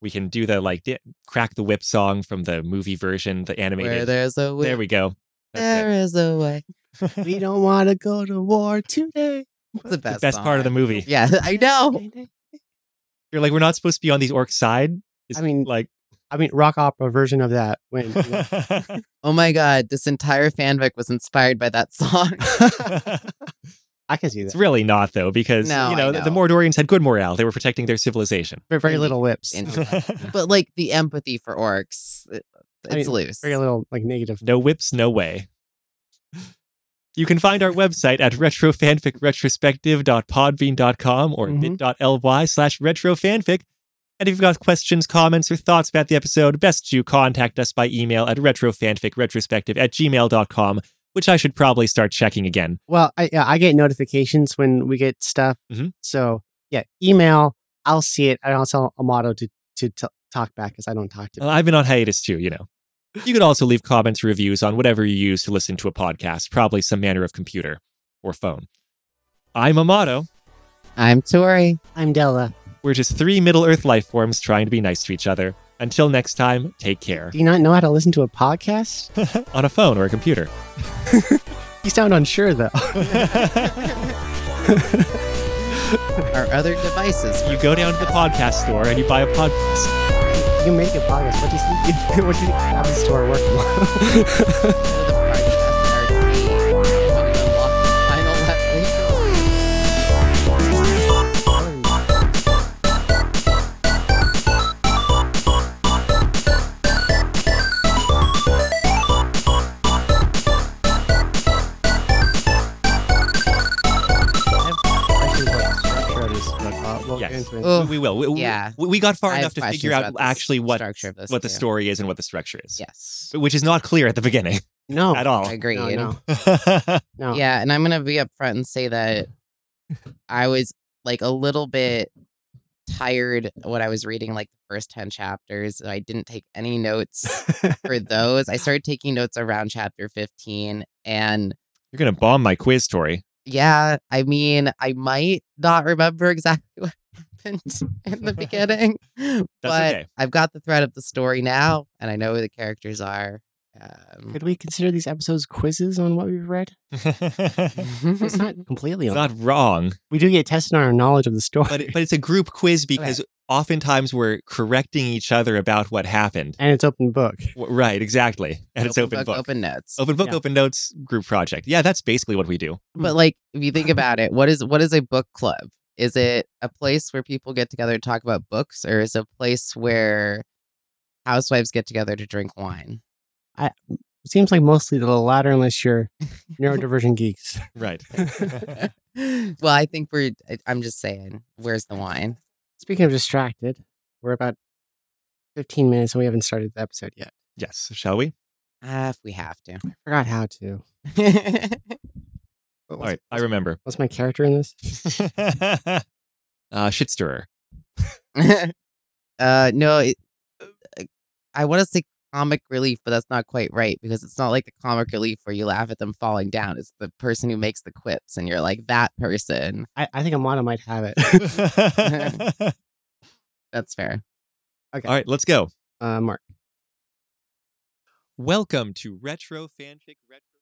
[SPEAKER 1] We can do the like di- crack the whip song from the movie version, the
[SPEAKER 2] Where
[SPEAKER 1] animated.
[SPEAKER 2] there's a will,
[SPEAKER 1] there we go. That's
[SPEAKER 2] there is a way.
[SPEAKER 3] we don't want to go to war today.
[SPEAKER 2] It's the
[SPEAKER 1] the
[SPEAKER 2] best.
[SPEAKER 1] best part of the movie.
[SPEAKER 2] Yeah, I know.
[SPEAKER 1] You're like, we're not supposed to be on these orcs' side. It's
[SPEAKER 3] I mean-
[SPEAKER 1] like,
[SPEAKER 3] I mean, rock opera version of that. When
[SPEAKER 2] Oh my god, this entire fanfic was inspired by that song.
[SPEAKER 3] I can see that.
[SPEAKER 1] it's really not though, because
[SPEAKER 2] No,
[SPEAKER 1] you
[SPEAKER 2] I
[SPEAKER 1] know, the- the. Mordorians had good morale. They were protecting their civilization.
[SPEAKER 3] Very, very little
[SPEAKER 2] whips, but like the empathy for orcs, it- it's
[SPEAKER 3] I mean,
[SPEAKER 2] loose.
[SPEAKER 3] Very little like negative.
[SPEAKER 1] No whips, no way. You can find our website at retrofanficretrospective.podbean.com or
[SPEAKER 3] Mhm.
[SPEAKER 1] bit.ly slash retrofanfic. And if you've got questions, comments, or thoughts about the episode, best to contact us by email at retrofanficretrospective at gmail.com, which I should probably start checking again.
[SPEAKER 3] Well, I I get notifications when we get stuff.
[SPEAKER 1] Mhm.
[SPEAKER 3] So yeah, email. I'll see it. and I'll tell Amato to to t- talk back because I don't talk to.
[SPEAKER 1] Well, I've been on hiatus too, you know. You could also leave comments or reviews on whatever you use to listen to a podcast, probably some manner of computer or phone. I'm Amato.
[SPEAKER 2] I'm Tori.
[SPEAKER 3] I'm Della.
[SPEAKER 1] We're just three Middle Earth life forms trying to be nice to each other. Until next time, take care.
[SPEAKER 3] Do you not know how to listen to a podcast?
[SPEAKER 1] on a phone or a computer.
[SPEAKER 3] You sound unsure though.
[SPEAKER 2] Our other devices.
[SPEAKER 1] You go down to the podcast store and you buy a podcast.
[SPEAKER 3] you make a podcast. What do you think? What do you think Apple Store working get
[SPEAKER 1] Yes.
[SPEAKER 3] into it.
[SPEAKER 1] We, we will. We, we-
[SPEAKER 2] yeah.
[SPEAKER 1] We, we got far
[SPEAKER 2] I
[SPEAKER 1] enough to figure out actually what,
[SPEAKER 2] structure of this,
[SPEAKER 1] what the
[SPEAKER 2] too.
[SPEAKER 1] story is and what the structure is.
[SPEAKER 2] Yes.
[SPEAKER 1] Which is not clear at the beginning
[SPEAKER 3] No,
[SPEAKER 1] at all.
[SPEAKER 2] Agreed.
[SPEAKER 3] no, no.
[SPEAKER 2] Yeah, and I'm gonna be upfront and say that I was like a little bit tired what I was reading like the first 10 chapters. I didn't take any notes for those. I started taking notes around chapter 15 and
[SPEAKER 1] You're going to bomb my quiz story.
[SPEAKER 2] yeah, I mean, I might not remember exactly what happened in the beginning, but
[SPEAKER 1] okay.
[SPEAKER 2] I've got the thread of the story now and I know who the characters are. Um,
[SPEAKER 3] Could we consider these episodes quizzes on what we've read?
[SPEAKER 1] it's
[SPEAKER 3] It's not completely. on.
[SPEAKER 1] not wrong,
[SPEAKER 3] we do get tested on our knowledge of the story,
[SPEAKER 1] but, it- but it's a group quiz because oftentimes we're correcting each other about what happened.
[SPEAKER 3] and it's open book.
[SPEAKER 1] Right, exactly. And it's open book.
[SPEAKER 2] Open notes.
[SPEAKER 1] Open book,
[SPEAKER 3] Yeah.
[SPEAKER 1] open notes, group project. Yeah, that's basically what we do.
[SPEAKER 2] But like, if you think about it, what is what is a book club? Is it a place where people get together to talk about books, or is it a place where housewives get together to drink wine?
[SPEAKER 3] It seems like mostly the latter, unless you're neurodivergent geeks.
[SPEAKER 1] Right.
[SPEAKER 2] well, I think we're. I- I'm just saying, where's the wine?
[SPEAKER 3] Speaking of distracted, we're about 15 minutes and we haven't started the episode yet.
[SPEAKER 1] yes, shall we?
[SPEAKER 2] Ah, if we have to.
[SPEAKER 3] I forgot how to.
[SPEAKER 1] All right, I remember.
[SPEAKER 3] What's my character in this?
[SPEAKER 1] uh, shit stirrer.
[SPEAKER 2] uh, no, it, uh, I want to say comic relief, but that's not quite right because it's not like the comic relief where you laugh at them falling down. It's the person who makes the quips, and you're like that person.
[SPEAKER 3] I, I think Amana might have it.
[SPEAKER 2] That's fair.
[SPEAKER 3] okay.
[SPEAKER 1] All right, let's go.
[SPEAKER 3] Uh, Mark.
[SPEAKER 1] Welcome to Retro Fanfic Retro.